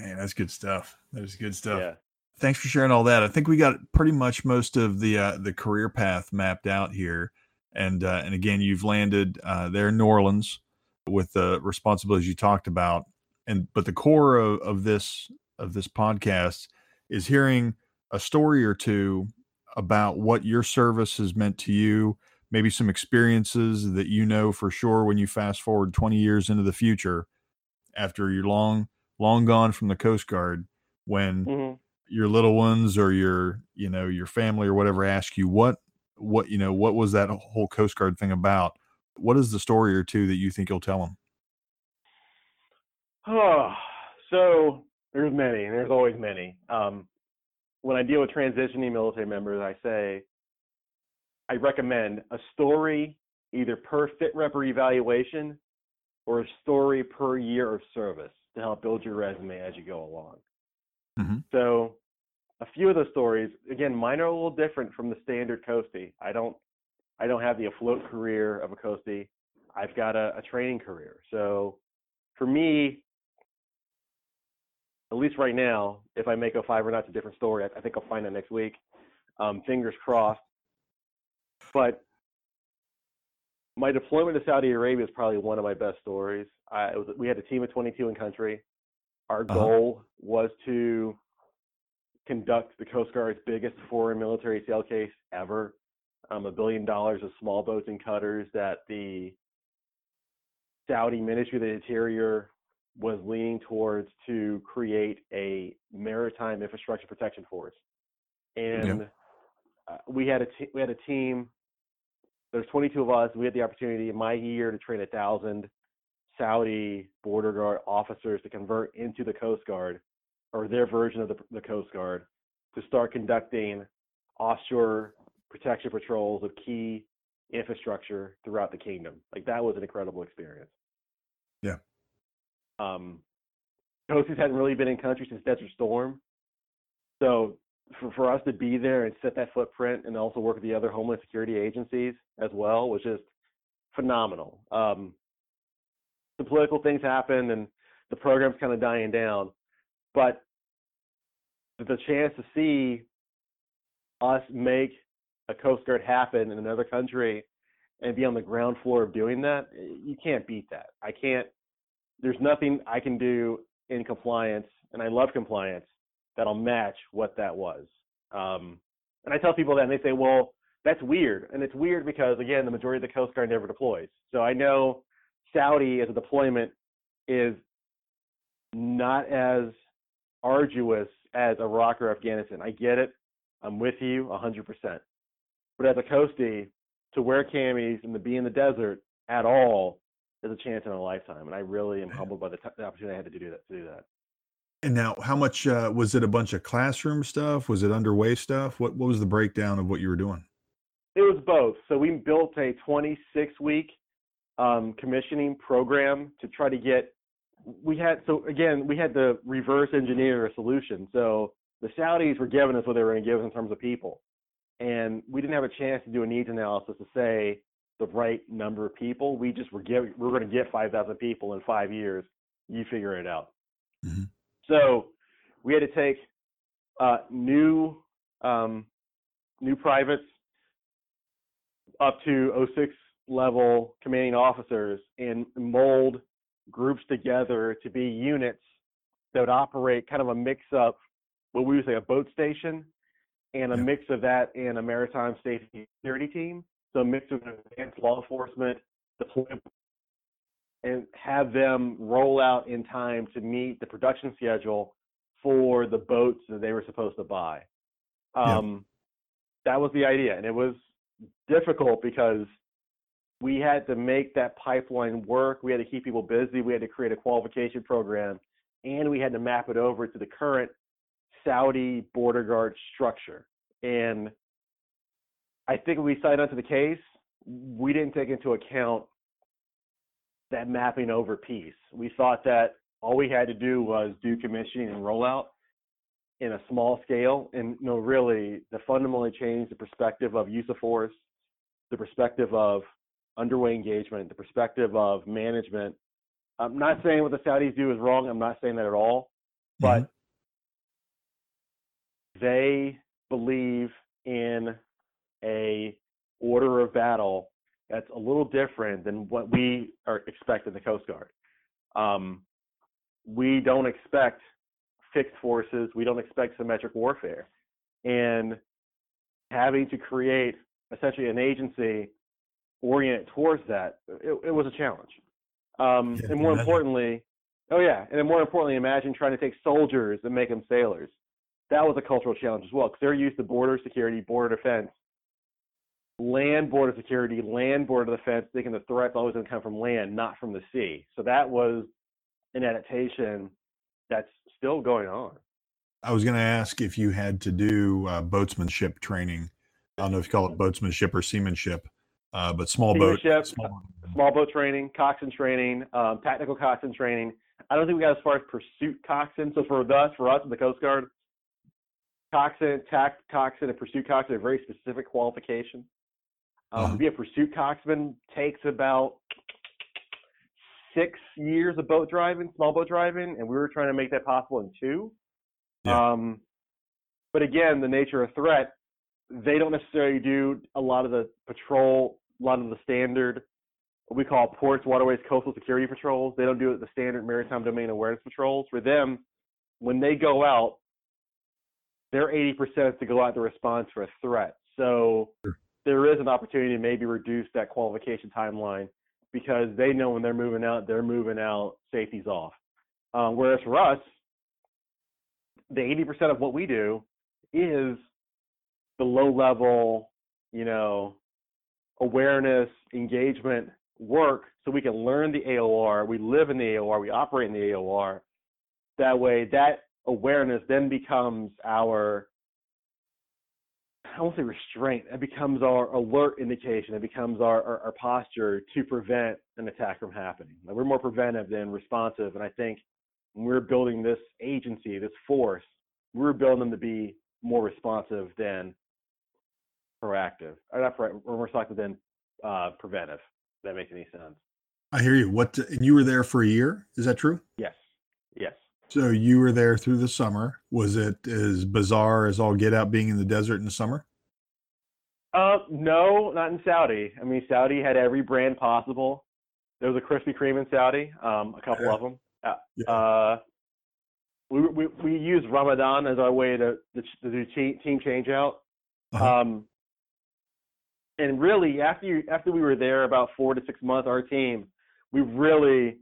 Speaker 2: Man, that's good stuff. That is good stuff.
Speaker 3: Yeah.
Speaker 2: Thanks for sharing all that. I think we got pretty much most of the uh, the career path mapped out here, and uh, and again, you've landed uh, there in New Orleans with the responsibilities you talked about and but the core of, of this of this podcast is hearing a story or two about what your service has meant to you maybe some experiences that you know for sure when you fast forward 20 years into the future after you're long long gone from the coast guard when
Speaker 3: mm-hmm.
Speaker 2: your little ones or your you know your family or whatever ask you what what you know what was that whole Coast Guard thing about? What is the story or two that you think you'll tell them?
Speaker 3: Oh, so there's many, and there's always many. Um, when I deal with transitioning military members, I say I recommend a story either per fit rep or evaluation or a story per year of service to help build your resume as you go along.
Speaker 2: Mm-hmm.
Speaker 3: So a few of the stories, again, mine are a little different from the standard coastie. I don't I don't have the afloat career of a coastie. I've got a, a training career. So for me, at least right now, if I make a five or not, it's a different story. I, I think I'll find that next week. Um, fingers crossed. But my deployment to Saudi Arabia is probably one of my best stories. I, was, we had a team of 22 in country. Our
Speaker 2: Uh-huh.
Speaker 3: goal was to conduct the Coast Guard's biggest foreign military sale case ever. Um, a billion dollars of small boats and cutters that the Saudi Ministry of the Interior was leaning towards to create a maritime infrastructure protection force. And uh, we had a t- we had a team. There's 22 of us. We had the opportunity in my year to train a thousand Saudi border guard officers to convert into the Coast Guard or their version of the, the Coast Guard to start conducting offshore protection patrols of key infrastructure throughout the kingdom. Like that was an incredible experience.
Speaker 4: Yeah.
Speaker 3: Um, Coasties hadn't really been in country since Desert Storm, so for for us to be there and set that footprint and also work with the other Homeland Security agencies as well was just phenomenal. Um, the political things happened and the program's kind of dying down, but the chance to see us make a Coast Guard happen in another country and be on the ground floor of doing that, you can't beat that. I can't. There's nothing I can do in compliance, and I love compliance that'll match what that was. Um, and I tell people that, and they say, "Well, that's weird," and it's weird because again, the majority of the Coast Guard never deploys. So I know Saudi as a deployment is not as arduous as Iraq or Afghanistan. I get it. I'm with you 100%. But as a coastie, to wear camis and to be in the desert at all is a chance in a lifetime, and I really am humbled by the, t- the opportunity I had to do that. To do that.
Speaker 4: And now, how much uh, was it? A bunch of classroom stuff? Was it underway stuff? What What was the breakdown of what you were doing?
Speaker 3: It was both. So we built a 26 week um, commissioning program to try to get. We had so again we had to reverse engineer a solution. So the Saudis were giving us what they were going to give us in terms of people, and we didn't have a chance to do a needs analysis to say the right number of people. We just were giving we're going to get 5,000 people in five years. You figure it out.
Speaker 4: Mhm.
Speaker 3: So we had to take uh, new um, new privates up to 06 level commanding officers and mold groups together to be units that would operate kind of a mix up what we would say a boat station and a
Speaker 4: Yeah.
Speaker 3: mix of that and a maritime safety security team. So a mix of advanced law enforcement deployment and have them roll out in time to meet the production schedule for the boats that they were supposed to buy.
Speaker 4: Yeah.
Speaker 3: Um, That was the idea, and it was difficult because we had to make that pipeline work. We had to keep people busy. We had to create a qualification program, and we had to map it over to the current Saudi border guard structure. And I think when we signed onto the case, we didn't take into account that mapping over piece. We thought that all we had to do was do commissioning and rollout in a small scale, and you no, really, the fundamentally changed the perspective of use of force, the perspective of underway engagement, the perspective of management. I'm not saying what the Saudis do is wrong. I'm not saying that at all, mm-hmm. but they believe in a order of battle that's a little different than what we are expect in the Coast Guard. Um, we don't expect fixed forces. We don't expect symmetric warfare, and having to create essentially an agency oriented towards that, it, it was a challenge. Um,
Speaker 4: Yeah,
Speaker 3: and more
Speaker 4: imagine.
Speaker 3: importantly, oh yeah, and then more importantly, imagine trying to take soldiers and make them sailors. That was a cultural challenge as well because they're used to border security, border defense. Land border security, land border defense, thinking the threat's always going to come from land, not from the sea. So that was an adaptation that's still going on.
Speaker 2: I was going to ask if you had to do uh, boatsmanship training. I don't know if you call it boatsmanship or seamanship, uh, but small boat, small,
Speaker 3: Small boat training, coxswain training, um, tactical coxswain training. I don't think we got as far as pursuit coxswain. So for us, for us in the Coast Guard, coxswain, tact coxswain, and pursuit coxswain are very specific qualifications. Um,
Speaker 2: Uh-huh.
Speaker 3: To be a pursuit coxswain takes about six years of boat driving, small boat driving, and we were trying to make that possible in two.
Speaker 2: Yeah.
Speaker 3: Um, but again, the nature of threat, they don't necessarily do a lot of the patrol, a lot of the standard, what we call ports, waterways, coastal security patrols. They don't do the standard maritime domain awareness patrols. For them, when they go out, their 80% is to go out to respond to a threat. So
Speaker 2: Sure.
Speaker 3: There is an opportunity to maybe reduce that qualification timeline because they know when they're moving out, they're moving out, safety's off. Um, whereas for us, the 80% of what we do is the low level, you know, awareness, engagement work so we can learn the AOR. We live in the AOR, we operate in the AOR. That way, that awareness then becomes our, I won't say restraint, it becomes our alert indication, it becomes our, our, our posture to prevent an attack from happening. Like, we're more preventive than responsive. And I think when we're building this agency, this force, we're building them to be more responsive than proactive, or not pro- or more responsive than uh, preventive. If that makes any sense.
Speaker 2: I hear you. What? And you were there for a year? Is that true?
Speaker 3: Yes. Yes.
Speaker 2: So you were there through the summer. Was it as bizarre as all get out being in the desert in the summer?
Speaker 3: Uh, no, not in Saudi. I mean, Saudi had every brand possible. There was a Krispy Kreme in Saudi, um, a couple
Speaker 2: Yeah.
Speaker 3: of them. Uh,
Speaker 2: Yeah.
Speaker 3: uh, we, we we used Ramadan as our way to to, to do team, team change out.
Speaker 2: Uh-huh.
Speaker 3: Um, and really, after you, after we were there about four to six months, our team, we really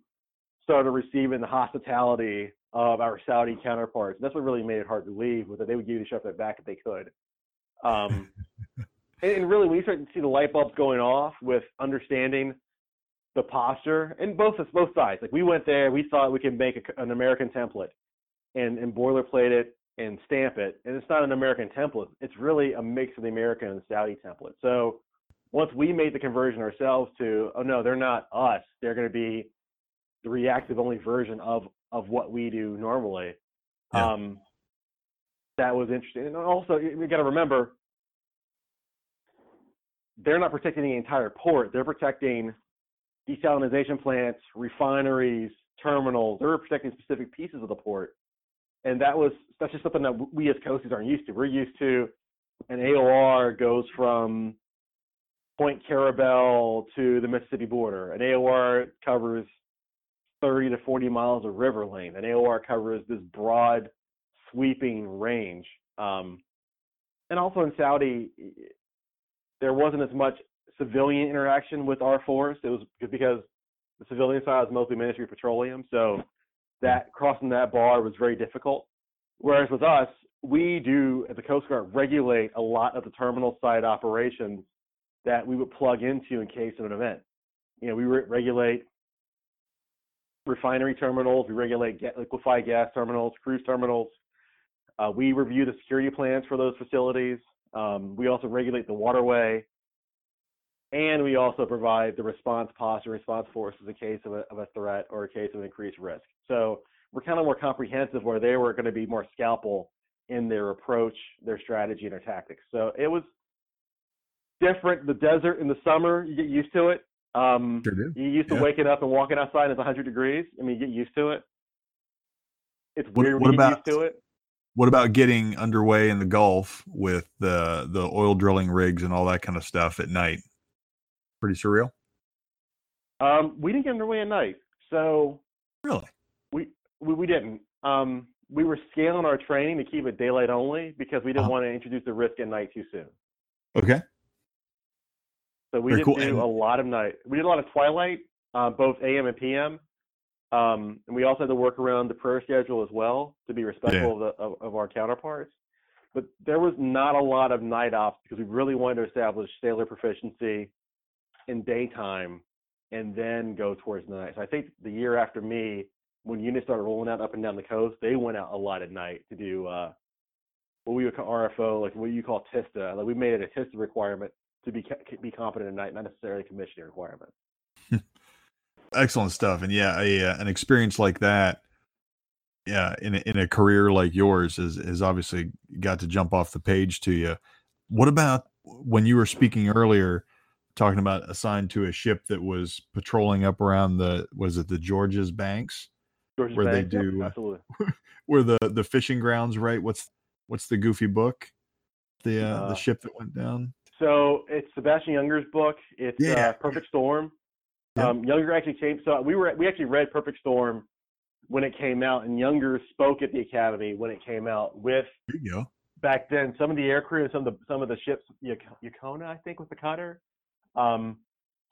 Speaker 3: started receiving the hospitality of our Saudi counterparts. And That's what really made it hard to leave, was that they would give you the shove it back if they could. Um, and, and really, when you start to see the light bulbs going off with understanding the posture, and both both sides, like we went there, we thought we could make a, an American template and, and boilerplate it and stamp it, and it's not an American template. It's really a mix of the American and the Saudi template. So once we made the conversion ourselves to, oh no, they're not us. They're going to be the reactive only version of of what we do normally.
Speaker 2: Yeah.
Speaker 3: Um, that was interesting. And also, you got to remember, they're not protecting the entire port. They're protecting desalination plants, refineries, terminals. They're protecting specific pieces of the port. And that was that's just something that we as coasties aren't used to. We're used to an AOR goes from Point Carrabelle to the Mississippi border. An AOR covers 30 to 40 miles of river lane. An AOR covers this broad, sweeping range. Um, and also in Saudi, there wasn't as much civilian interaction with our force. It was because the civilian side was mostly Ministry of Petroleum, so that crossing that bar was very difficult. Whereas with us, we do at the Coast Guard regulate a lot of the terminal side operations that we would plug into in case of an event. You know, we re- regulate refinery terminals, we regulate liquefied gas terminals, cruise terminals. Uh, we review the security plans for those facilities. Um, we also regulate the waterway, and we also provide the response posture, response forces in case of a, of a threat or a case of increased risk. So we're kind of more comprehensive, where they were going to be more scalpel in their approach, their strategy, and their tactics. So it was different. The desert in the summer, you get used to it. Um,
Speaker 2: Sure do.
Speaker 3: you used to
Speaker 2: Yeah.
Speaker 3: waking up and walking outside and it's 100 degrees. I mean, you get used to it. It's
Speaker 2: What-
Speaker 3: weird
Speaker 2: what
Speaker 3: when you get
Speaker 2: about-
Speaker 3: used to it.
Speaker 2: What about getting underway in the Gulf with the the oil drilling rigs and all that kind of stuff at night? Pretty surreal.
Speaker 3: Um, we didn't get underway at night, so
Speaker 2: Really?
Speaker 3: we we, we didn't. Um, we were scaling our training to keep it daylight only because we didn't
Speaker 2: Uh-huh.
Speaker 3: want to introduce the risk at night too soon.
Speaker 2: Okay.
Speaker 3: So we
Speaker 2: Very
Speaker 3: didn't
Speaker 2: cool.
Speaker 3: do
Speaker 2: And-
Speaker 3: a lot of night. We did a lot of twilight, uh, both AM and PM. Um, and we also had to work around the prayer schedule as well to be respectful of, the, of, of our counterparts. but there was not a lot of night ops because we really wanted to establish sailor proficiency in daytime and then go towards night. So I think the year after me, when units started rolling out up and down the coast, they went out a lot at night to do uh, what we would call RFO, like what you call TISTA. Like we made it a TISTA requirement to be be competent at night, not necessarily a commissioning requirement.
Speaker 2: Excellent stuff, and yeah, a, uh, an experience like that, yeah, in a, in a career like yours, has has obviously got to jump off the page to you. What about when you were speaking earlier? talking about assigned to a ship that was patrolling up around the was it the George's Banks
Speaker 3: George's
Speaker 2: where
Speaker 3: Bank,
Speaker 2: they do where the the fishing grounds right what's what's the goofy book the uh,
Speaker 3: Uh,
Speaker 2: the ship that went down
Speaker 3: So it's Sebastian Junger's book. It's
Speaker 2: Yeah.
Speaker 3: uh, Perfect Storm.
Speaker 2: Yeah.
Speaker 3: Um, Junger actually came. So we were we actually read Perfect Storm when it came out, and Junger spoke at the Academy when it came out with
Speaker 2: there you go
Speaker 3: back then some of the air crew and some of the some of the ships Yacona I think was the cutter. Um,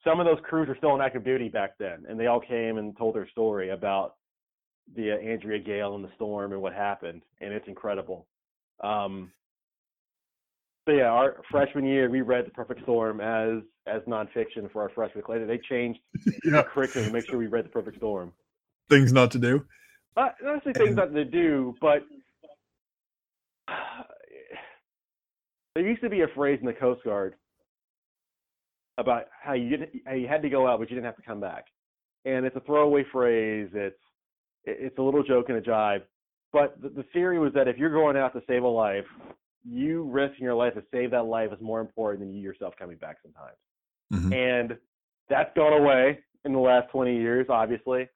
Speaker 3: some of those crews were still on active duty back then, and they all came and told their story about the uh, Andrea Gail and the storm and what happened, and it's incredible. Um, so yeah, our freshman year we read The Perfect Storm as as nonfiction for our freshman class. They changed
Speaker 2: yeah
Speaker 3: the curriculum to make sure we read The Perfect Storm.
Speaker 2: things not to do
Speaker 3: Uh, not necessarily things not to do, but there used to be a phrase in the Coast Guard about how you didn't, how you had to go out, but you didn't have to come back, and it's a throwaway phrase. It's it's a little joke and a jibe, but the, the theory was that if you're going out to save a life, you risking your life to save that life is more important than you yourself coming back sometimes
Speaker 2: Mhm.
Speaker 3: and that's gone away in the last 20 years, obviously.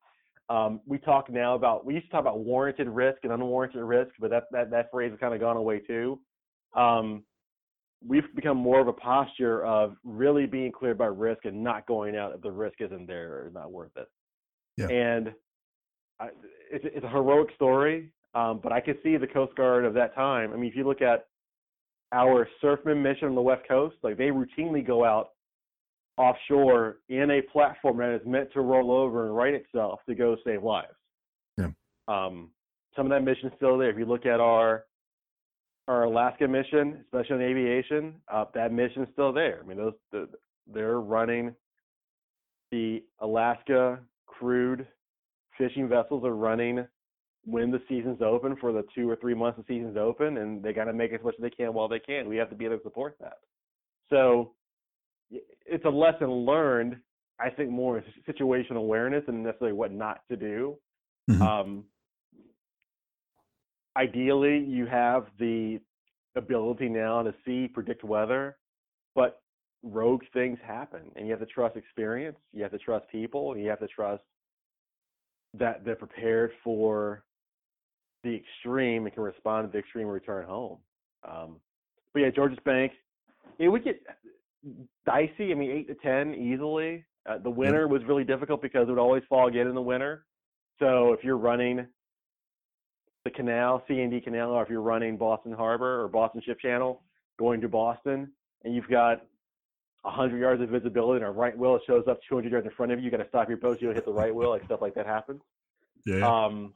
Speaker 3: Um, we talk now about we used to talk about warranted risk and unwarranted risk, but that that that phrase has kind of gone away too. Um, we've become more of a posture of really being clear about risk and not going out if the risk isn't there or not worth it.
Speaker 2: Yeah.
Speaker 3: And I, it's, it's a heroic story, um, but I could see the Coast Guard of that time. I mean, if you look at our surfman mission on the West Coast, like they routinely go out offshore in a platform that is meant to roll over and right itself to go save lives.
Speaker 2: Yeah.
Speaker 3: Um, some of that mission is still there. If you look at our our Alaska mission, especially in aviation, uh, that mission is still there. I mean, those the, they're running the Alaska crewed fishing vessels are running when the season's open for the two or three months the season's open, and they got to make as much as they can while they can. We have to be able to support that. So it's a lesson learned. I think more situational awareness and necessarily what not to do.
Speaker 2: Mhm.
Speaker 3: Um, ideally, you have the ability now to see, predict weather, but rogue things happen, and you have to trust experience. You have to trust people. And you have to trust that they're prepared for the extreme and can respond to the extreme and return home. Um, but yeah, George's Bank, it would get dicey. I mean, eight to ten easily. Uh, the winter was really difficult because it would always fall again in the winter. So if you're running the canal, C and D Canal, or if you're running Boston Harbor or Boston Ship Channel, going to Boston, and you've got 100 yards of visibility and a right whale shows up 200 yards in front of you, you got to stop your boat, you don't hit the right whale, like stuff like that happens.
Speaker 2: yeah
Speaker 3: Um,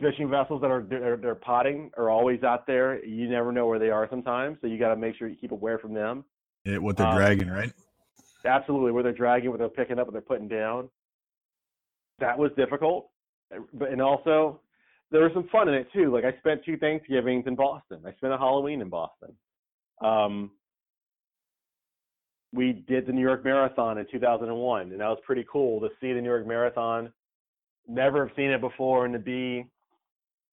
Speaker 3: fishing vessels that are they're, they're potting are always out there. You never know where they are sometimes, so you got to make sure you keep aware from them.
Speaker 2: Yeah, what they're
Speaker 3: um,
Speaker 2: dragging right
Speaker 3: Absolutely, where they're dragging, where they're picking up, and they're putting down. That was difficult, but and also there was some fun in it too. Like I spent two Thanksgivings in Boston. I spent a Halloween in Boston. Um, we did the New York Marathon in 2001, and that was pretty cool to see the New York Marathon. Never have seen it before, and to be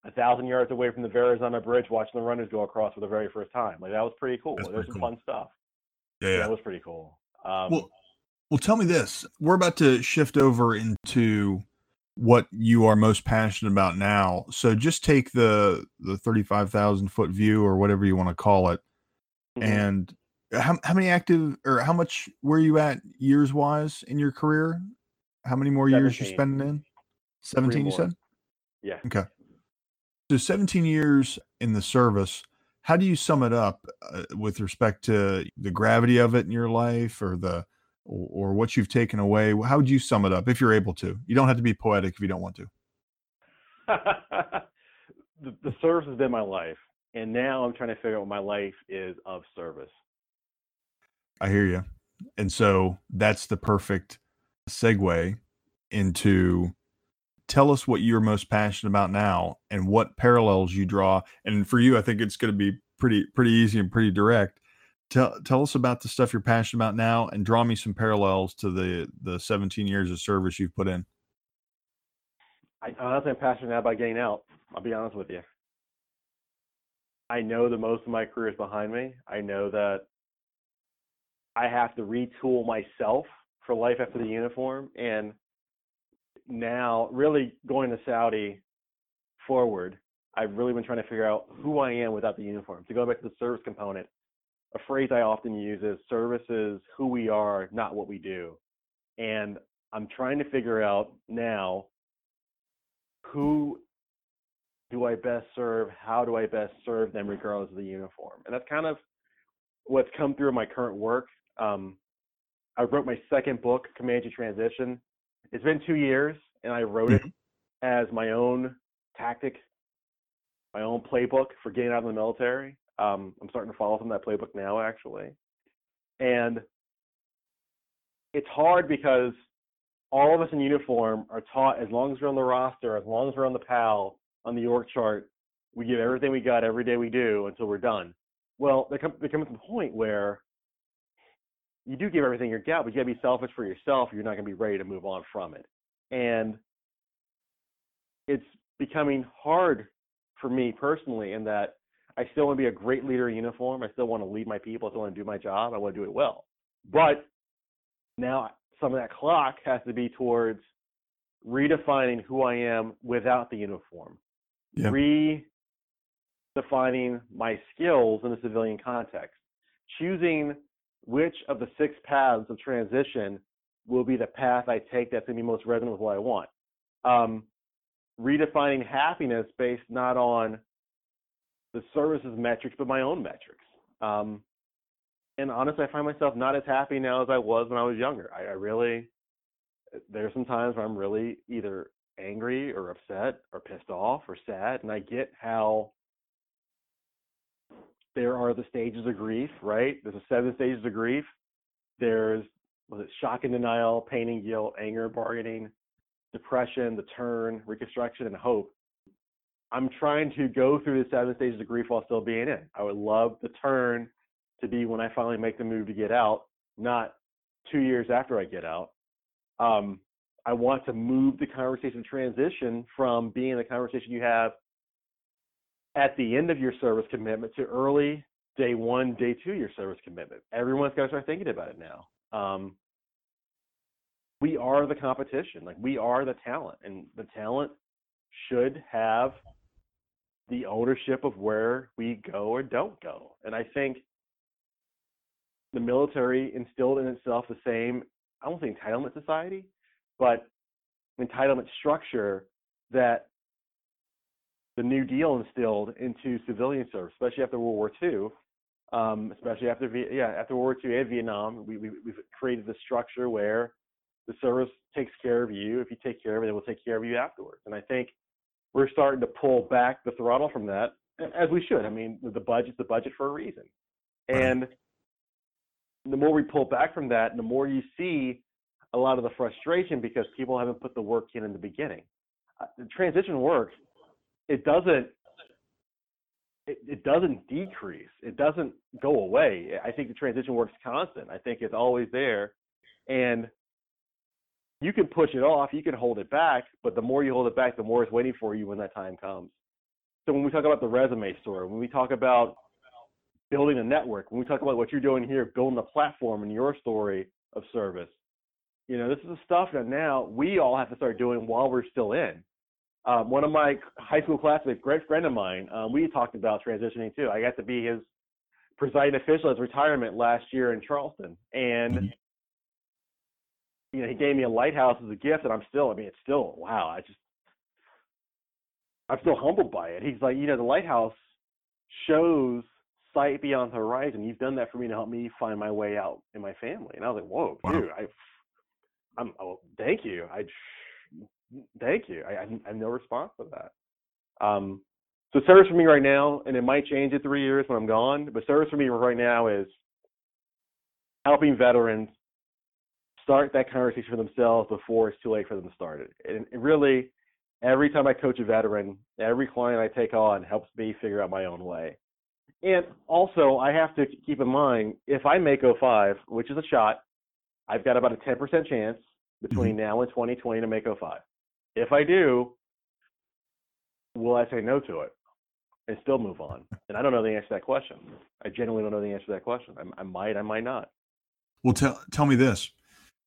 Speaker 3: a thousand yards away from the Verrazano Bridge, watching the runners go across for the very first time. Like that was pretty cool.
Speaker 2: That's
Speaker 3: There was
Speaker 2: pretty
Speaker 3: some
Speaker 2: cool.
Speaker 3: fun stuff.
Speaker 2: yeah,
Speaker 3: That was pretty cool. Um,
Speaker 2: well well tell me this we're about to shift over into what you are most passionate about now so just take the the 35,000 foot view or whatever you want to call it
Speaker 3: mhm.
Speaker 2: and how, how many active or how much were you at years wise in your career how many more years you're
Speaker 3: 17.
Speaker 2: spending in 17 you said
Speaker 3: yeah.
Speaker 2: okay so 17 years in the service how do you sum it up uh, with respect to the gravity of it in your life or the or, or what you've taken away how would you sum it up if you're able to you don't have to be poetic if you don't want to
Speaker 3: the, the service has been my life. And now I'm trying to figure out what my life is of service.
Speaker 2: I hear you. And so that's the perfect segue into tell us what you're most passionate about now and what parallels you draw. And for you, I think it's going to be pretty pretty easy and pretty direct. Tell tell us about the stuff you're passionate about now and draw me some parallels to the the 17 years of service you've put in.
Speaker 3: I uh, honestly am passionate about getting out. I'll be honest with you. I know that most of my career is behind me. I know that I have to retool myself for life after the uniform. And now, really going to Saudi forward, I've really been trying to figure out who I am without the uniform. To go back to the service component, a phrase I often use is service is who we are, not what we do. And I'm trying to figure out now who do I best serve? How do I best serve them regardless of the uniform? And that's kind of what's come through in my current work. Um, I wrote my second book, Command Your Transition. It's been two years, and I wrote it mm-hmm. as my own tactic, my own playbook for getting out of the military. Um, I'm starting to follow from that playbook now, actually. And it's hard because all of us in uniform are taught as long as we're on the roster, as long as we're on the PAL, on the org chart, we give everything we got every day we do until we're done. Well, there, come, there comes a point where you do give everything you got, but you got to be selfish for yourself. You're not going to be ready to move on from it. And it's becoming hard for me personally in that I still want to be a great leader in uniform. I still want to lead my people. I still want to do my job. I want to do it well. But now some of that clock has to be towards redefining who I am without the uniform, yeah. redefining my skills in a civilian context, choosing which of the six paths of transition will be the path I take that's going to be most resonant with what I want. Um, redefining happiness based not on the services metrics, but my own metrics. Um, and honestly, I find myself not as happy now as I was when I was younger. I, I really, there's some times where I'm really either angry or upset or pissed off or sad, and I get how there are the stages of grief, right? There's a seven stages of grief. There's was it shock and denial, pain and guilt, anger bargaining, depression, the turn, reconstruction, and hope. I'm trying to go through the seven stages of grief while still being in. I would love the turn to be when I finally make the move to get out, not two years after I get out. Um, I want to move the conversation transition from being the conversation you have at the end of your service commitment to early day one, day two, your service commitment. Everyone's got to start thinking about it now. Um, we are the competition, like we are the talent, and the talent should have the ownership of where we go or don't go. And I think the military instilled in itself the same, I won't say entitlement society, but entitlement structure that the New Deal instilled into civilian service, especially after World War II, um, especially after yeah after World War II and Vietnam. We, we we've created this structure where the service takes care of you. If you take care of it, it will take care of you afterwards. And I think we're starting to pull back the throttle from that, as we should. I mean, the budget's the budget for a reason, and the more we pull back from that, the more you see a lot of the frustration because people haven't put the work in in the beginning. Uh, the transition work it doesn't it, it doesn't decrease. It doesn't go away. I think the transition works constant. I think it's always there, and you can push it off, you can hold it back, but the more you hold it back, the more it's waiting for you when that time comes. So when we talk about the resume story, when we talk about building a network, when we talk about what you're doing here, building a platform in your story of service, you know, this is the stuff that now we all have to start doing while we're still in um, one of my high school classmates, great friend of mine, um, we talked about transitioning too. I got to be his presiding official at his retirement last year in Charleston, and mm-hmm. you know he gave me a lighthouse as a gift, and I'm still, I mean, it's still wow. I just, I'm still humbled by it. He's like, you know, the lighthouse shows sight beyond the horizon. You've done that for me to help me find my way out in my family, and I was like, whoa, wow. dude, I, I'm, oh, thank you. I thank you. I, I, have no response to that. Um, So service for me right now, and it might change in three years when I'm gone, but service for me right now is helping veterans start that conversation for themselves before it's too late for them to start it. And really, every time I coach a veteran, every client I take on helps me figure out my own way. And also, I have to keep in mind if I make 05, which is a shot, I've got about a 10% chance between mm-hmm. now and 2020 to make 05. If I do, will I say no to it and still move on? And I don't know the answer to that question. I genuinely don't know the answer to that question. I, I might, I might not.
Speaker 2: Well, tell tell me this: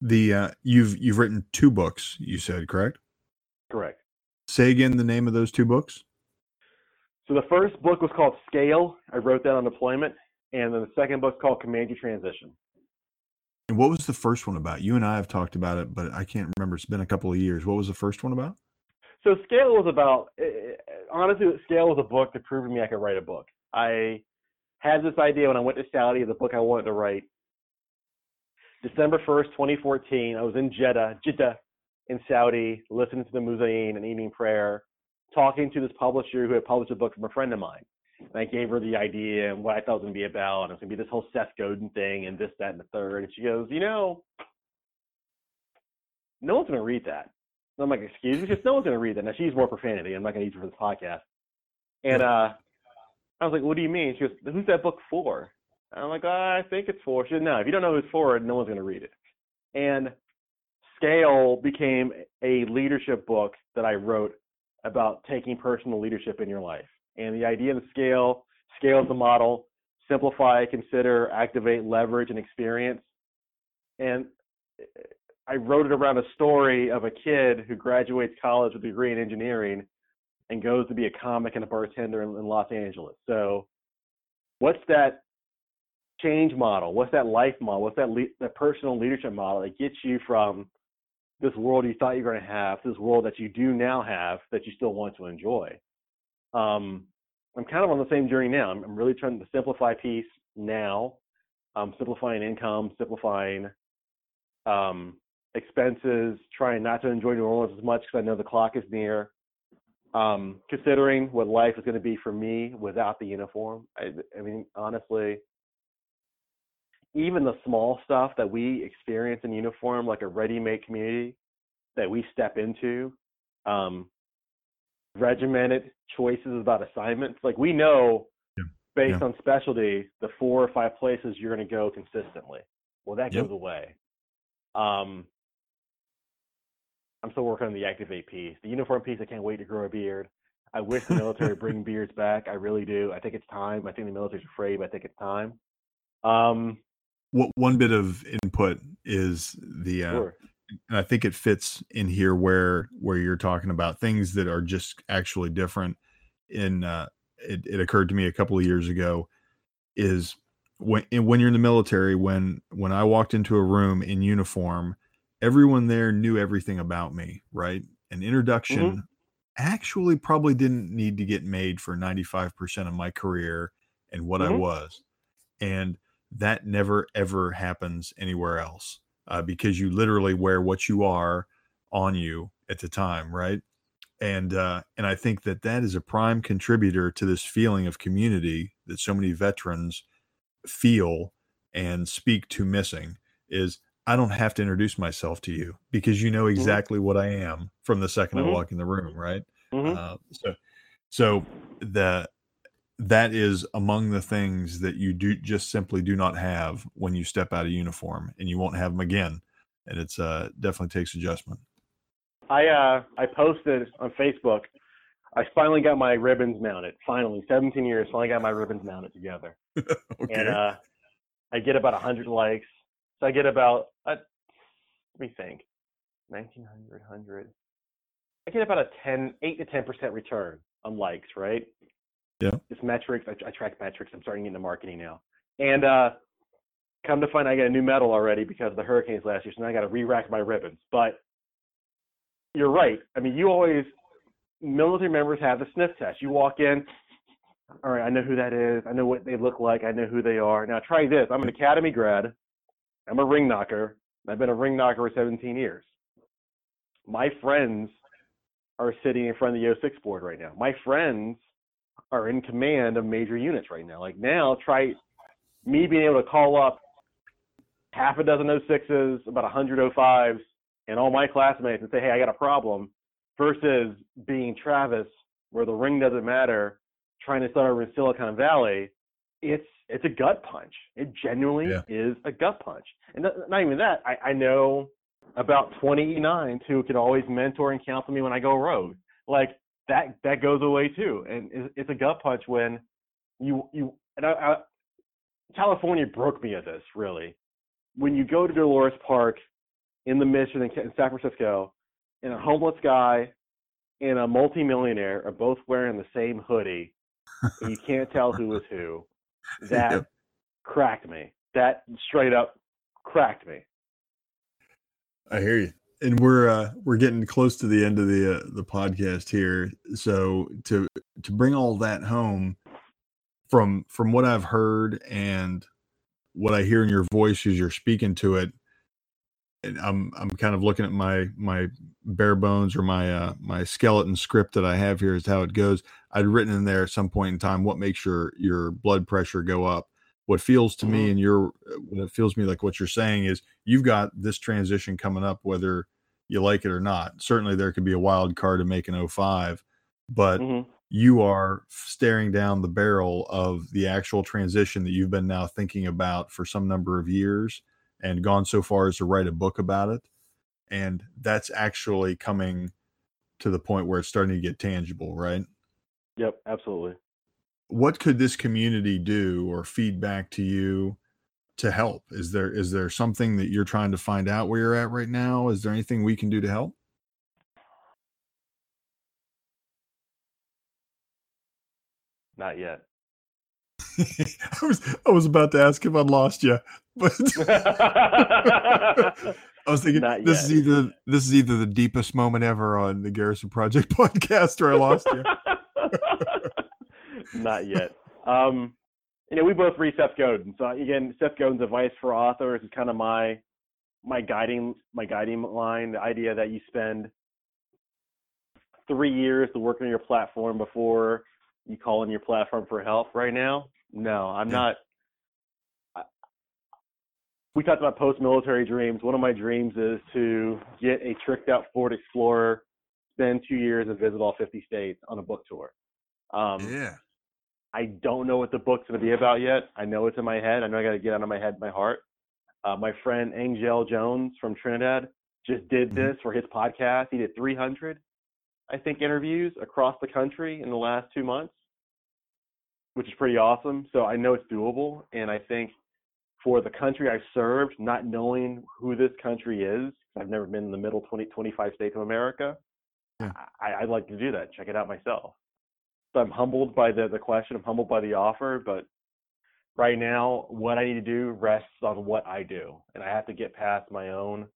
Speaker 2: the uh, you've you've written two books. You said correct?
Speaker 3: Correct.
Speaker 2: Say again the name of those two books.
Speaker 3: So the first book was called Scale. I wrote that on deployment, and then the second book called Command Your Transition.
Speaker 2: And what was the first one about? You and I have talked about it, but I can't remember. It's been a couple of years. What was the first one about?
Speaker 3: So Scale was about eh, eh, honestly, Scale was a book that proved to me I could write a book. I had this idea when I went to Saudi, of the book I wanted to write. December 1st, 2014, I was in Jeddah, Jeddah in Saudi, listening to the muezzin and evening prayer talking to this publisher who had published a book from a friend of mine. And I gave her the idea and what I thought it was going to be about. And it was going to be this whole Seth Godin thing and this, that, and the third. And she goes, You know, no one's going to read that. And I'm like, Excuse me? Just no one's going to read that. Now, she's more profanity. I'm not going to use it for this podcast. And uh, I was like, What do you mean? She goes, Who's that book for? And I'm like, I think it's for. She said, No, if you don't know who it's for, no one's going to read it. And Scale became a leadership book that I wrote about taking personal leadership in your life. And the idea of the scale, scale is the model, simplify, consider, activate, leverage, and experience. And I wrote it around a story of a kid who graduates college with a degree in engineering and goes to be a comic and a bartender in, in Los Angeles. So, what's that change model? What's that life model? What's that le- that personal leadership model that gets you from this world you thought you were going to have, to this world that you do now have that you still want to enjoy. Um, I'm kind of on the same journey now. I'm, I'm really trying to simplify peace now, simplifying income, simplifying um, expenses, trying not to enjoy New Orleans as much because I know the clock is near. Um, considering what life is going to be for me without the uniform. I, I mean, honestly, even the small stuff that we experience in uniform, like a ready-made community that we step into, um, regimented choices about assignments. Like we know yeah. based yeah. on specialty, the four or five places you're going to go consistently. Well, that yep. goes away. Um, I'm still working on the activate piece. The uniform piece, I can't wait to grow a beard. I wish the military would bring beards back. I really do. I think it's time. I think the military's afraid, but I think it's time. Um,
Speaker 2: what one bit of input is the uh, sure. And I think it fits in here where where you're talking about things that are just actually different. In uh, it, it occurred to me a couple of years ago is when when you're in the military when when I walked into a room in uniform, everyone there knew everything about me. Right, an introduction mm-hmm. actually probably didn't need to get made for 95 percent of my career and what mm-hmm. I was, and that never ever happens anywhere else uh, because you literally wear what you are on you at the time, right? And uh, and I think that that is a prime contributor to this feeling of community that so many veterans feel and speak to missing is I don't have to introduce myself to you because you know mm-hmm. exactly mm-hmm. what I am from the 2nd mm-hmm. I walk in the room, right? Mm-hmm. Uh, so, so the that is among the things that you do just simply do not have when you step out of uniform and you won't have them again and it's uh definitely takes adjustment.
Speaker 3: I uh i posted on facebook i finally got my ribbons mounted finally 17 years finally got my ribbons mounted together. Okay. and uh i get about 100 likes so i get about uh, let me think 1900 100 i get about a 10 8 to 10 percent return on likes right
Speaker 2: yeah.
Speaker 3: It's metrics. I, I track metrics. I'm starting into marketing now. And uh, come to find I got a new medal already because of the hurricanes last year. So now I got to re-rack my ribbons. But you're right. I mean, you always military members have the sniff test. You walk in, all right, I know who that is. I know what they look like. I know who they are. Now try this. I'm an academy grad. I'm a ring knocker. I've been a ring knocker for 17 years. My friends are sitting in front of the O6 board right now. My friends are in command of major units right now. Like now, try me being able to call up half a dozen 06s, about 100 05s, and all my classmates and say, hey, I got a problem, versus being Travis, where the ring doesn't matter, trying to start over in Silicon Valley. It's it's a gut punch. It genuinely
Speaker 2: Yeah.
Speaker 3: is a gut punch. And not, not even that. I, I know about 29 who can always mentor and counsel me when I go rogue. Like that that goes away too. And it's, it's a gut punch when you you and I, I, California broke me at this really. When you go to Dolores Park in the Mission in in San Francisco, and a homeless guy and a multimillionaire are both wearing the same hoodie, and you can't tell who is who. That
Speaker 2: Yep.
Speaker 3: cracked me. That straight up cracked me.
Speaker 2: I hear you. And we're uh, we're getting close to the end of the uh, the podcast here. So to to bring all that home from from what I've heard and what I hear in your voice as you're speaking to it, and I'm I'm kind of looking at my my bare bones or my uh, my skeleton script that I have here is how it goes. I'd written in there at some point in time what makes your your blood pressure go up. What feels to me
Speaker 3: Mhm.
Speaker 2: and your what it feels to me like what you're saying is you've got this transition coming up whether you like it or not. Certainly there could be a wild card to make an 05, but
Speaker 3: hmm
Speaker 2: you are staring down the barrel of the actual transition that you've been now thinking about for some number of years and gone so far as to write a book about it. And that's actually coming to the point where it's starting to get tangible, right?
Speaker 3: Yep, absolutely.
Speaker 2: What could this community do or feedback to you to help? Is there is there something that you're trying to find out where you're at right now? Is there anything we can do to help?
Speaker 3: Not yet.
Speaker 2: I was I was about to ask if I'd lost you, but I was thinking
Speaker 3: Not
Speaker 2: this is either this is either the deepest moment ever on the Garrison Project podcast, or I lost you.
Speaker 3: Not yet. Um, you know, we both read Seth Godin. So again, Seth Godin's advice for authors is kind of my my guiding my guiding line. The idea that you spend three years to work on your platform before you call in your platform for help. Right now, no, I'm
Speaker 2: Yeah.
Speaker 3: not. I- We talked about post-military dreams. One of my dreams is to get a tricked out Ford Explorer, spend two years and visit all 50 states on a book tour. Um,
Speaker 2: Yeah,
Speaker 3: I don't know what the book's going to be about yet. I know it's in my head. I know I got to get out of my head, my heart. Uh, my friend Angel Jones from Trinidad just did
Speaker 2: Mhm.
Speaker 3: this for his podcast. He did 300, I think, interviews across the country in the last two months, which is pretty awesome. So I know it's doable. And I think for the country I served, not knowing who this country is, I've never been in the middle 20, 25 states of America,
Speaker 2: Yeah.
Speaker 3: I, I'd like to do that, check it out myself. I'm humbled by the, the question, I'm humbled by the offer, but right now, what I need to do rests on what I do. And I have to get past my own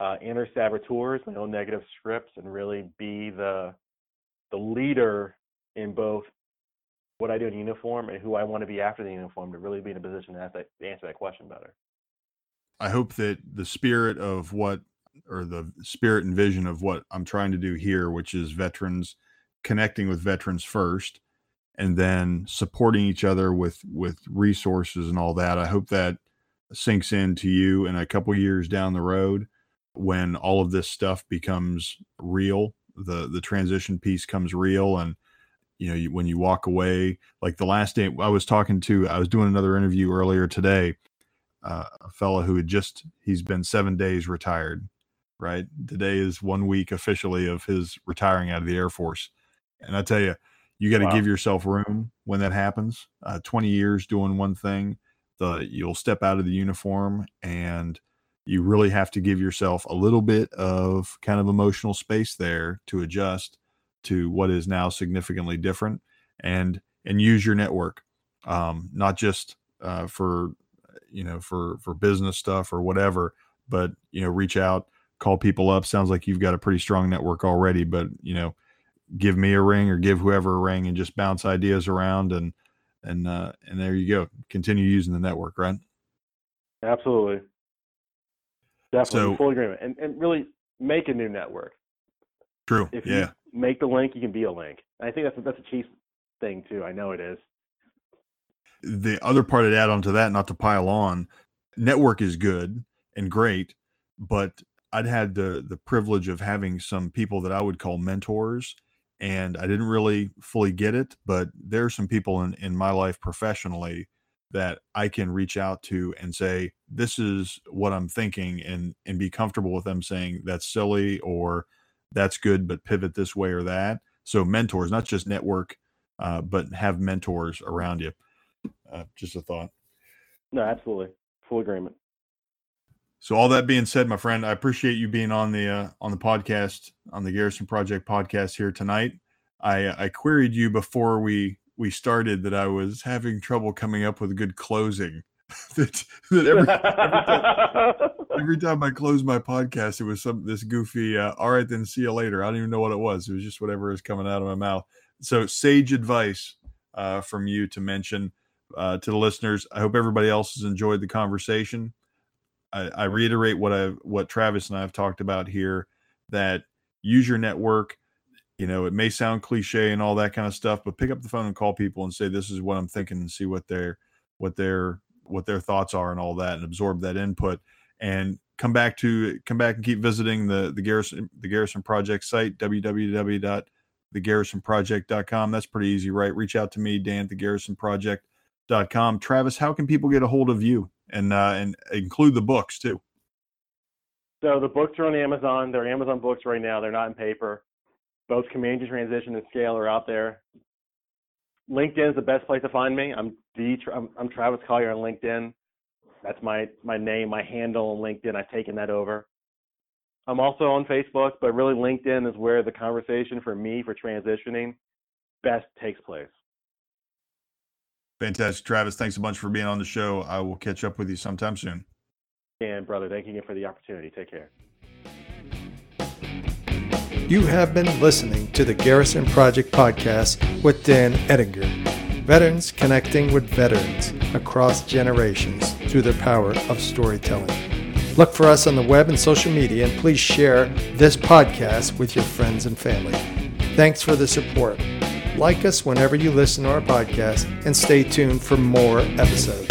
Speaker 3: uh, inner saboteurs, my own negative scripts, and really be the the leader in both what I do in uniform and who I want to be after the uniform to really be in a position to, that, to answer that question better.
Speaker 2: I hope that the spirit of what, or the spirit and vision of what I'm trying to do here, which is veterans connecting with veterans first, and then supporting each other with with resources and all that. I hope that sinks into you in a couple years down the road when all of this stuff becomes real. The the transition piece comes real and you know you, when you walk away like the last day i was talking to i was doing another interview earlier today uh, a fellow who had just he's been seven days retired right today is one week officially of his retiring out of the air force and i tell you you got to
Speaker 3: Wow.
Speaker 2: give yourself room when that happens uh, 20 years doing one thing the you'll step out of the uniform and you really have to give yourself a little bit of kind of emotional space there to adjust to what is now significantly different and and use your network um not just uh for you know for for business stuff or whatever but you know reach out call people up sounds like you've got a pretty strong network already but you know give me a ring or give whoever a ring and just bounce ideas around and and uh and there you go continue using the network right
Speaker 3: Absolutely. Definitely,
Speaker 2: So-
Speaker 3: full agreement. And, and really make a new network.
Speaker 2: true
Speaker 3: If
Speaker 2: yeah
Speaker 3: you make the link, you can be a link. And I think that's that's a key thing too. I know it is.
Speaker 2: The other part I'd add on to that, not to pile on, network is good and great, but I'd had the the privilege of having some people that I would call mentors, and I didn't really fully get it. But there are some people in in my life professionally that I can reach out to and say, "This is what I'm thinking," and and be comfortable with them saying that's silly or that's good, but pivot this way or that. So mentors, not just network, uh, but have mentors around you. Uh, just a thought.
Speaker 3: No, absolutely, full agreement.
Speaker 2: So all that being said, my friend, I appreciate you being on the uh, on the podcast on the Garrison Project podcast here tonight. I I queried you before we we started that I was having trouble coming up with a good closing. that, that every, every, time, every, time, I close my podcast, it was some this goofy. Uh, All right, then see you later. I don't even know what it was. It was just whatever was coming out of my mouth. So sage advice uh, from you to mention uh, to the listeners. I hope everybody else has enjoyed the conversation. I, I reiterate what I what Travis and I have talked about here that use your network. You know, it may sound cliche and all that kind of stuff, but pick up the phone and call people and say this is what I'm thinking and see what their what their what their thoughts are and all that and absorb that input and come back to come back and keep visiting the the Garrison the Garrison Project site www.thegarrisonproject.com. That's pretty easy, right? Reach out to me, Dan at thegarrisonproject.com. Travis, how can people get a hold of you? And uh, and include the books too.
Speaker 3: So the books are on Amazon. They're Amazon books right now. They're not in paper. Both Command Your Transition and Scale are out there. LinkedIn is the best place to find me. I'm I'm, I'm Travis Collier on LinkedIn. That's my my name, my handle on LinkedIn. I've taken that over. I'm also on Facebook, but really LinkedIn is where the conversation for me for transitioning best takes place.
Speaker 2: Fantastic. Travis, thanks a bunch for being on the show. I will catch up with you sometime soon.
Speaker 3: And, brother, thank you again for the opportunity. Take care.
Speaker 1: You have been listening to the Garrison Project podcast with Dan Ettinger. Veterans connecting with veterans across generations through the power of storytelling. Look for us on the web and social media, and please share this podcast with your friends and family. Thanks for the support. Like us whenever you listen to our podcast and stay tuned for more episodes.